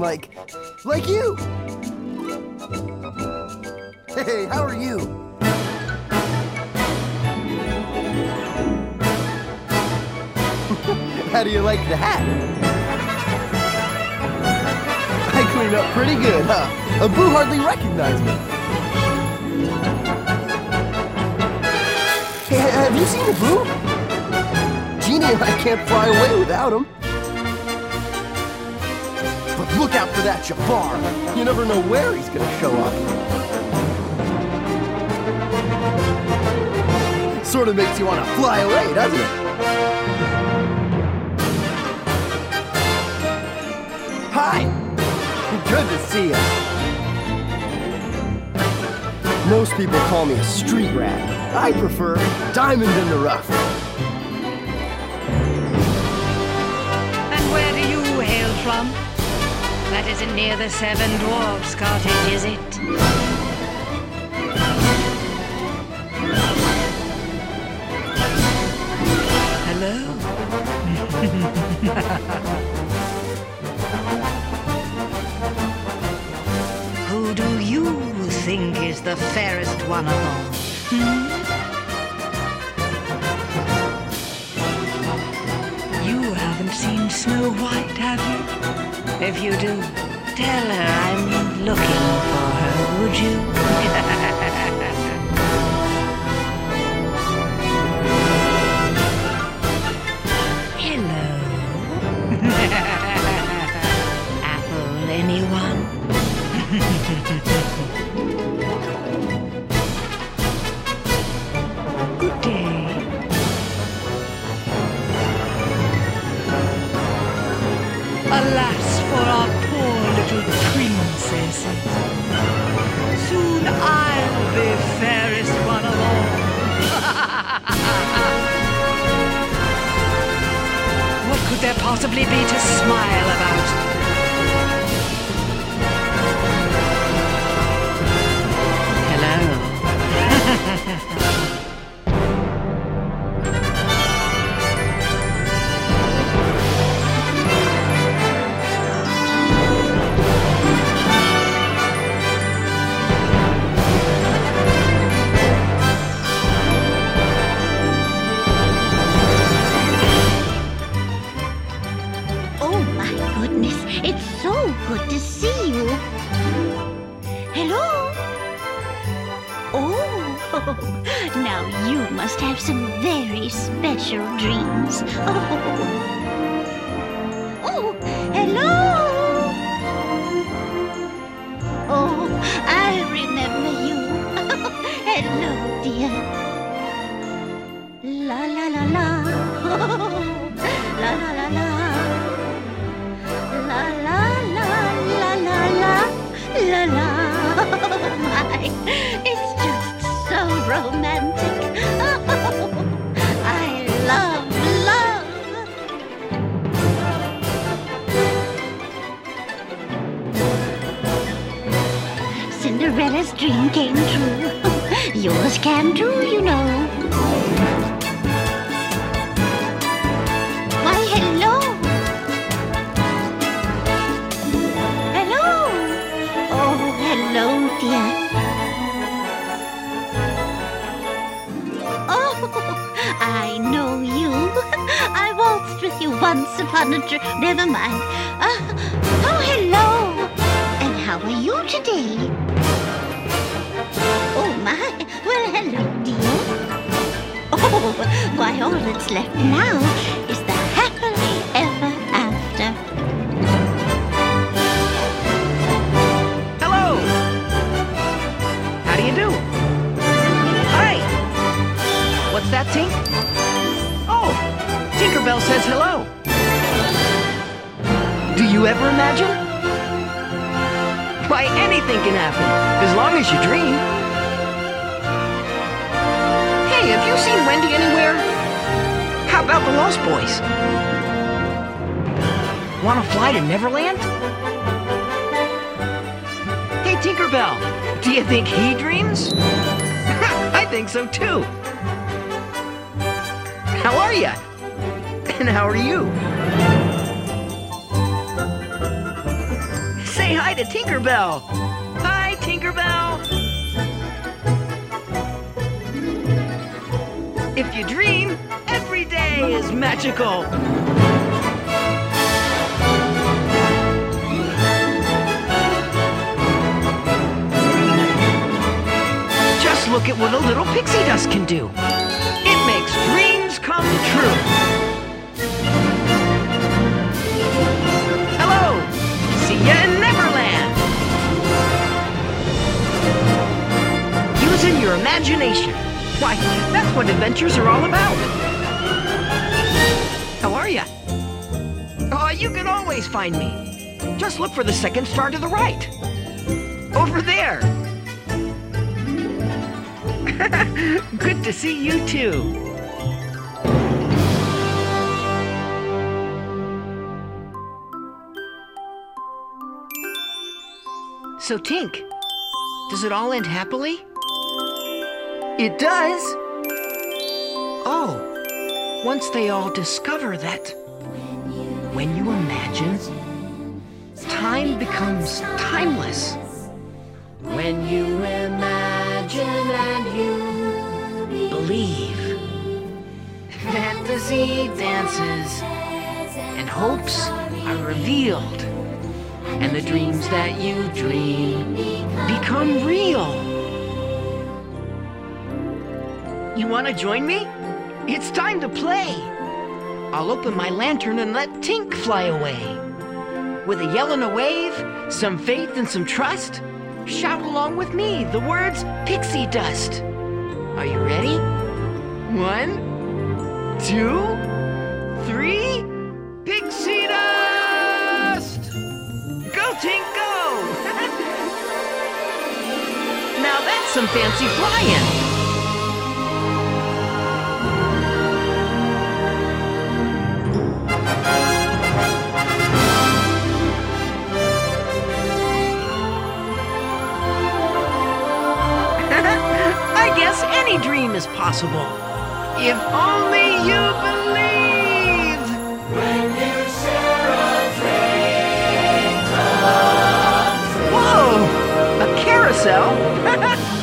like like you. Hey, how are you? [laughs] how do you like the hat? I clean up pretty good, huh? Abu hardly recognized me. Hey, have you seen a boo? Genie and I can't fly away without him. Look out for that Jafar. You never know where he's gonna show up. Sort of makes you want to fly away, doesn't it? Hi! Good to see you. Most people call me a street rat. I prefer diamond in the rough. And where do you hail from? That isn't near the Seven Dwarfs cottage, is it? Hello? [laughs] Who do you think is the fairest one of all? Hmm? haven't seen Snow White, have you? If you do, tell her I'm looking for her, would you? [laughs] [laughs] Apple, anyone? [laughs] little princesses. Soon I'll be fairest one of all. [laughs] what could there possibly be to smile about? Dreams. [laughs] dream came true. [laughs] Yours can too, you know. Why, hello. Hello. Oh, hello, dear. Oh, [laughs] I know you. [laughs] I waltzed with you once upon a trip. Never mind. Uh, oh, hello. And how are you today? Hello, dear. Oh, why, all that's left now is the happily ever after. Hello! How do you do? Hi! What's that, Tink? Oh, Tinkerbell says hello. Do you ever imagine? Why, anything can happen, as long as you dream. Have you seen Wendy anywhere? How about the Lost Boys? Want to fly to Neverland? Hey, Tinkerbell, do you think he dreams? [laughs] I think so too. How are you? And how are you? Say hi to Tinkerbell. If you dream, every day is magical. Just look at what a little pixie dust can do. It makes dreams come true. Hello! See ya in Neverland! Using your imagination. Why, that's what adventures are all about. How are you? Oh, you can always find me. Just look for the second star to the right. Over there. [laughs] Good to see you too. So, Tink, does it all end happily? It does. Oh, once they all discover that when you imagine, time becomes timeless. When you imagine and you believe, fantasy dances and hopes are revealed, and the dreams that you dream become real. You want to join me? It's time to play. I'll open my lantern and let Tink fly away. With a yell and a wave, some faith and some trust, shout along with me the words pixie dust. Are you ready? One, two, three. Pixie dust! Go, Tink, go! [laughs] now that's some fancy flying. Guess any dream is possible. If only you believe. When you share a dream Whoa! A carousel? [laughs]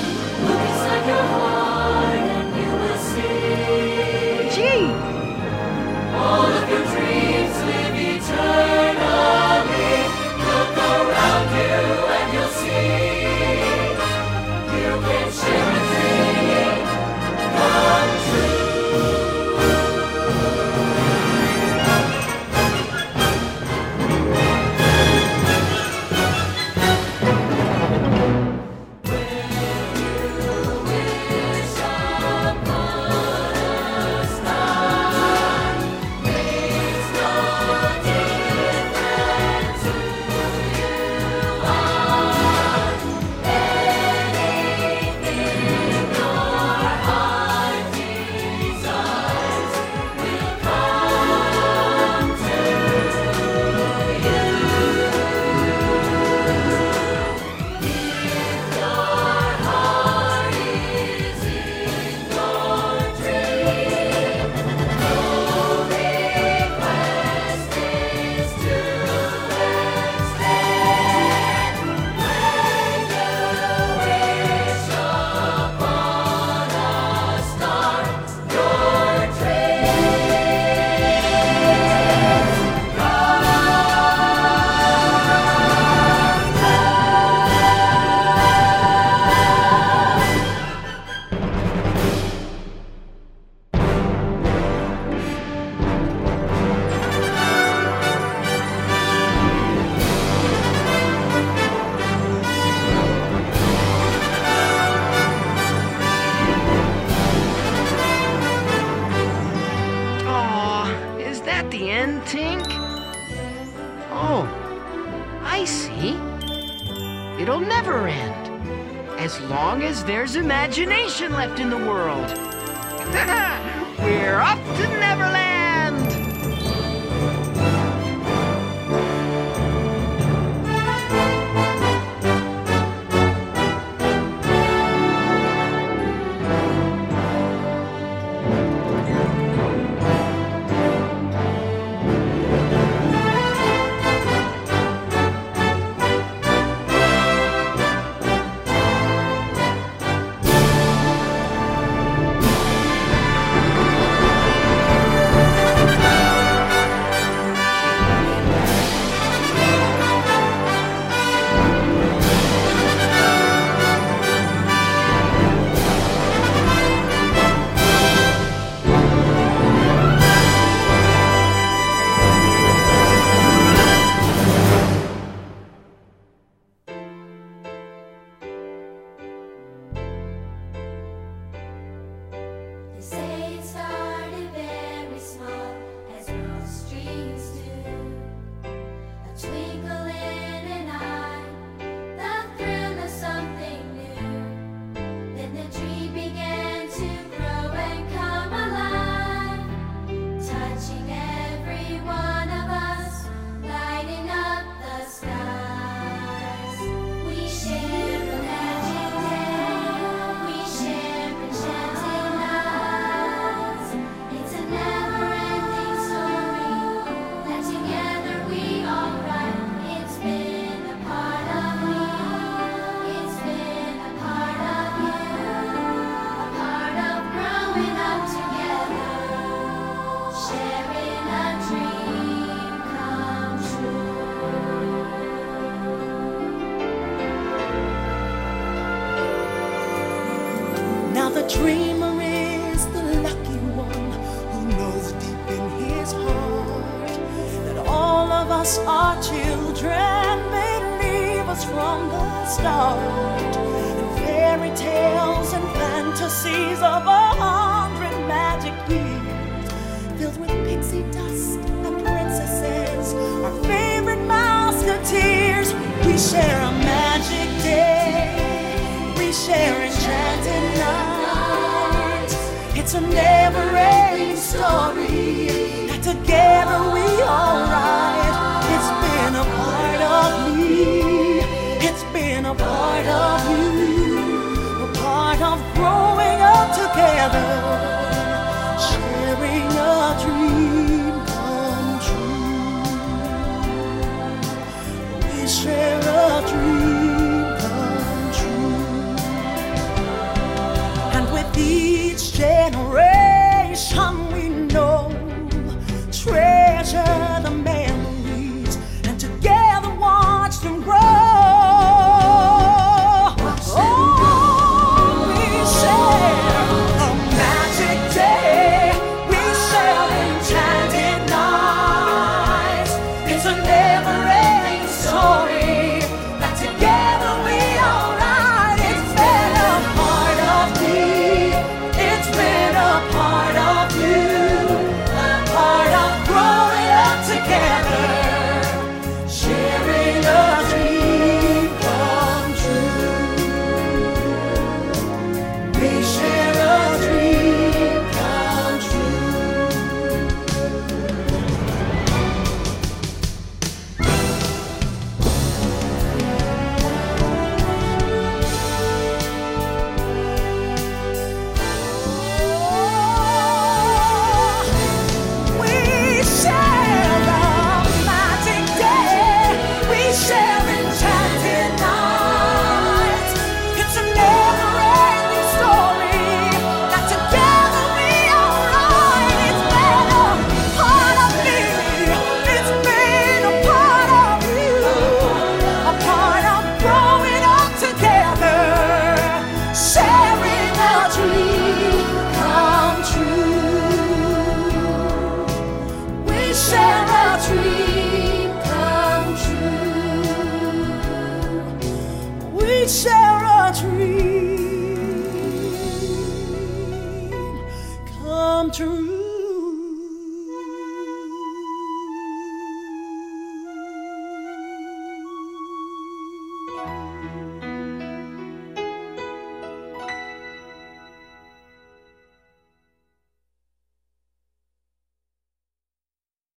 imagination left in the world.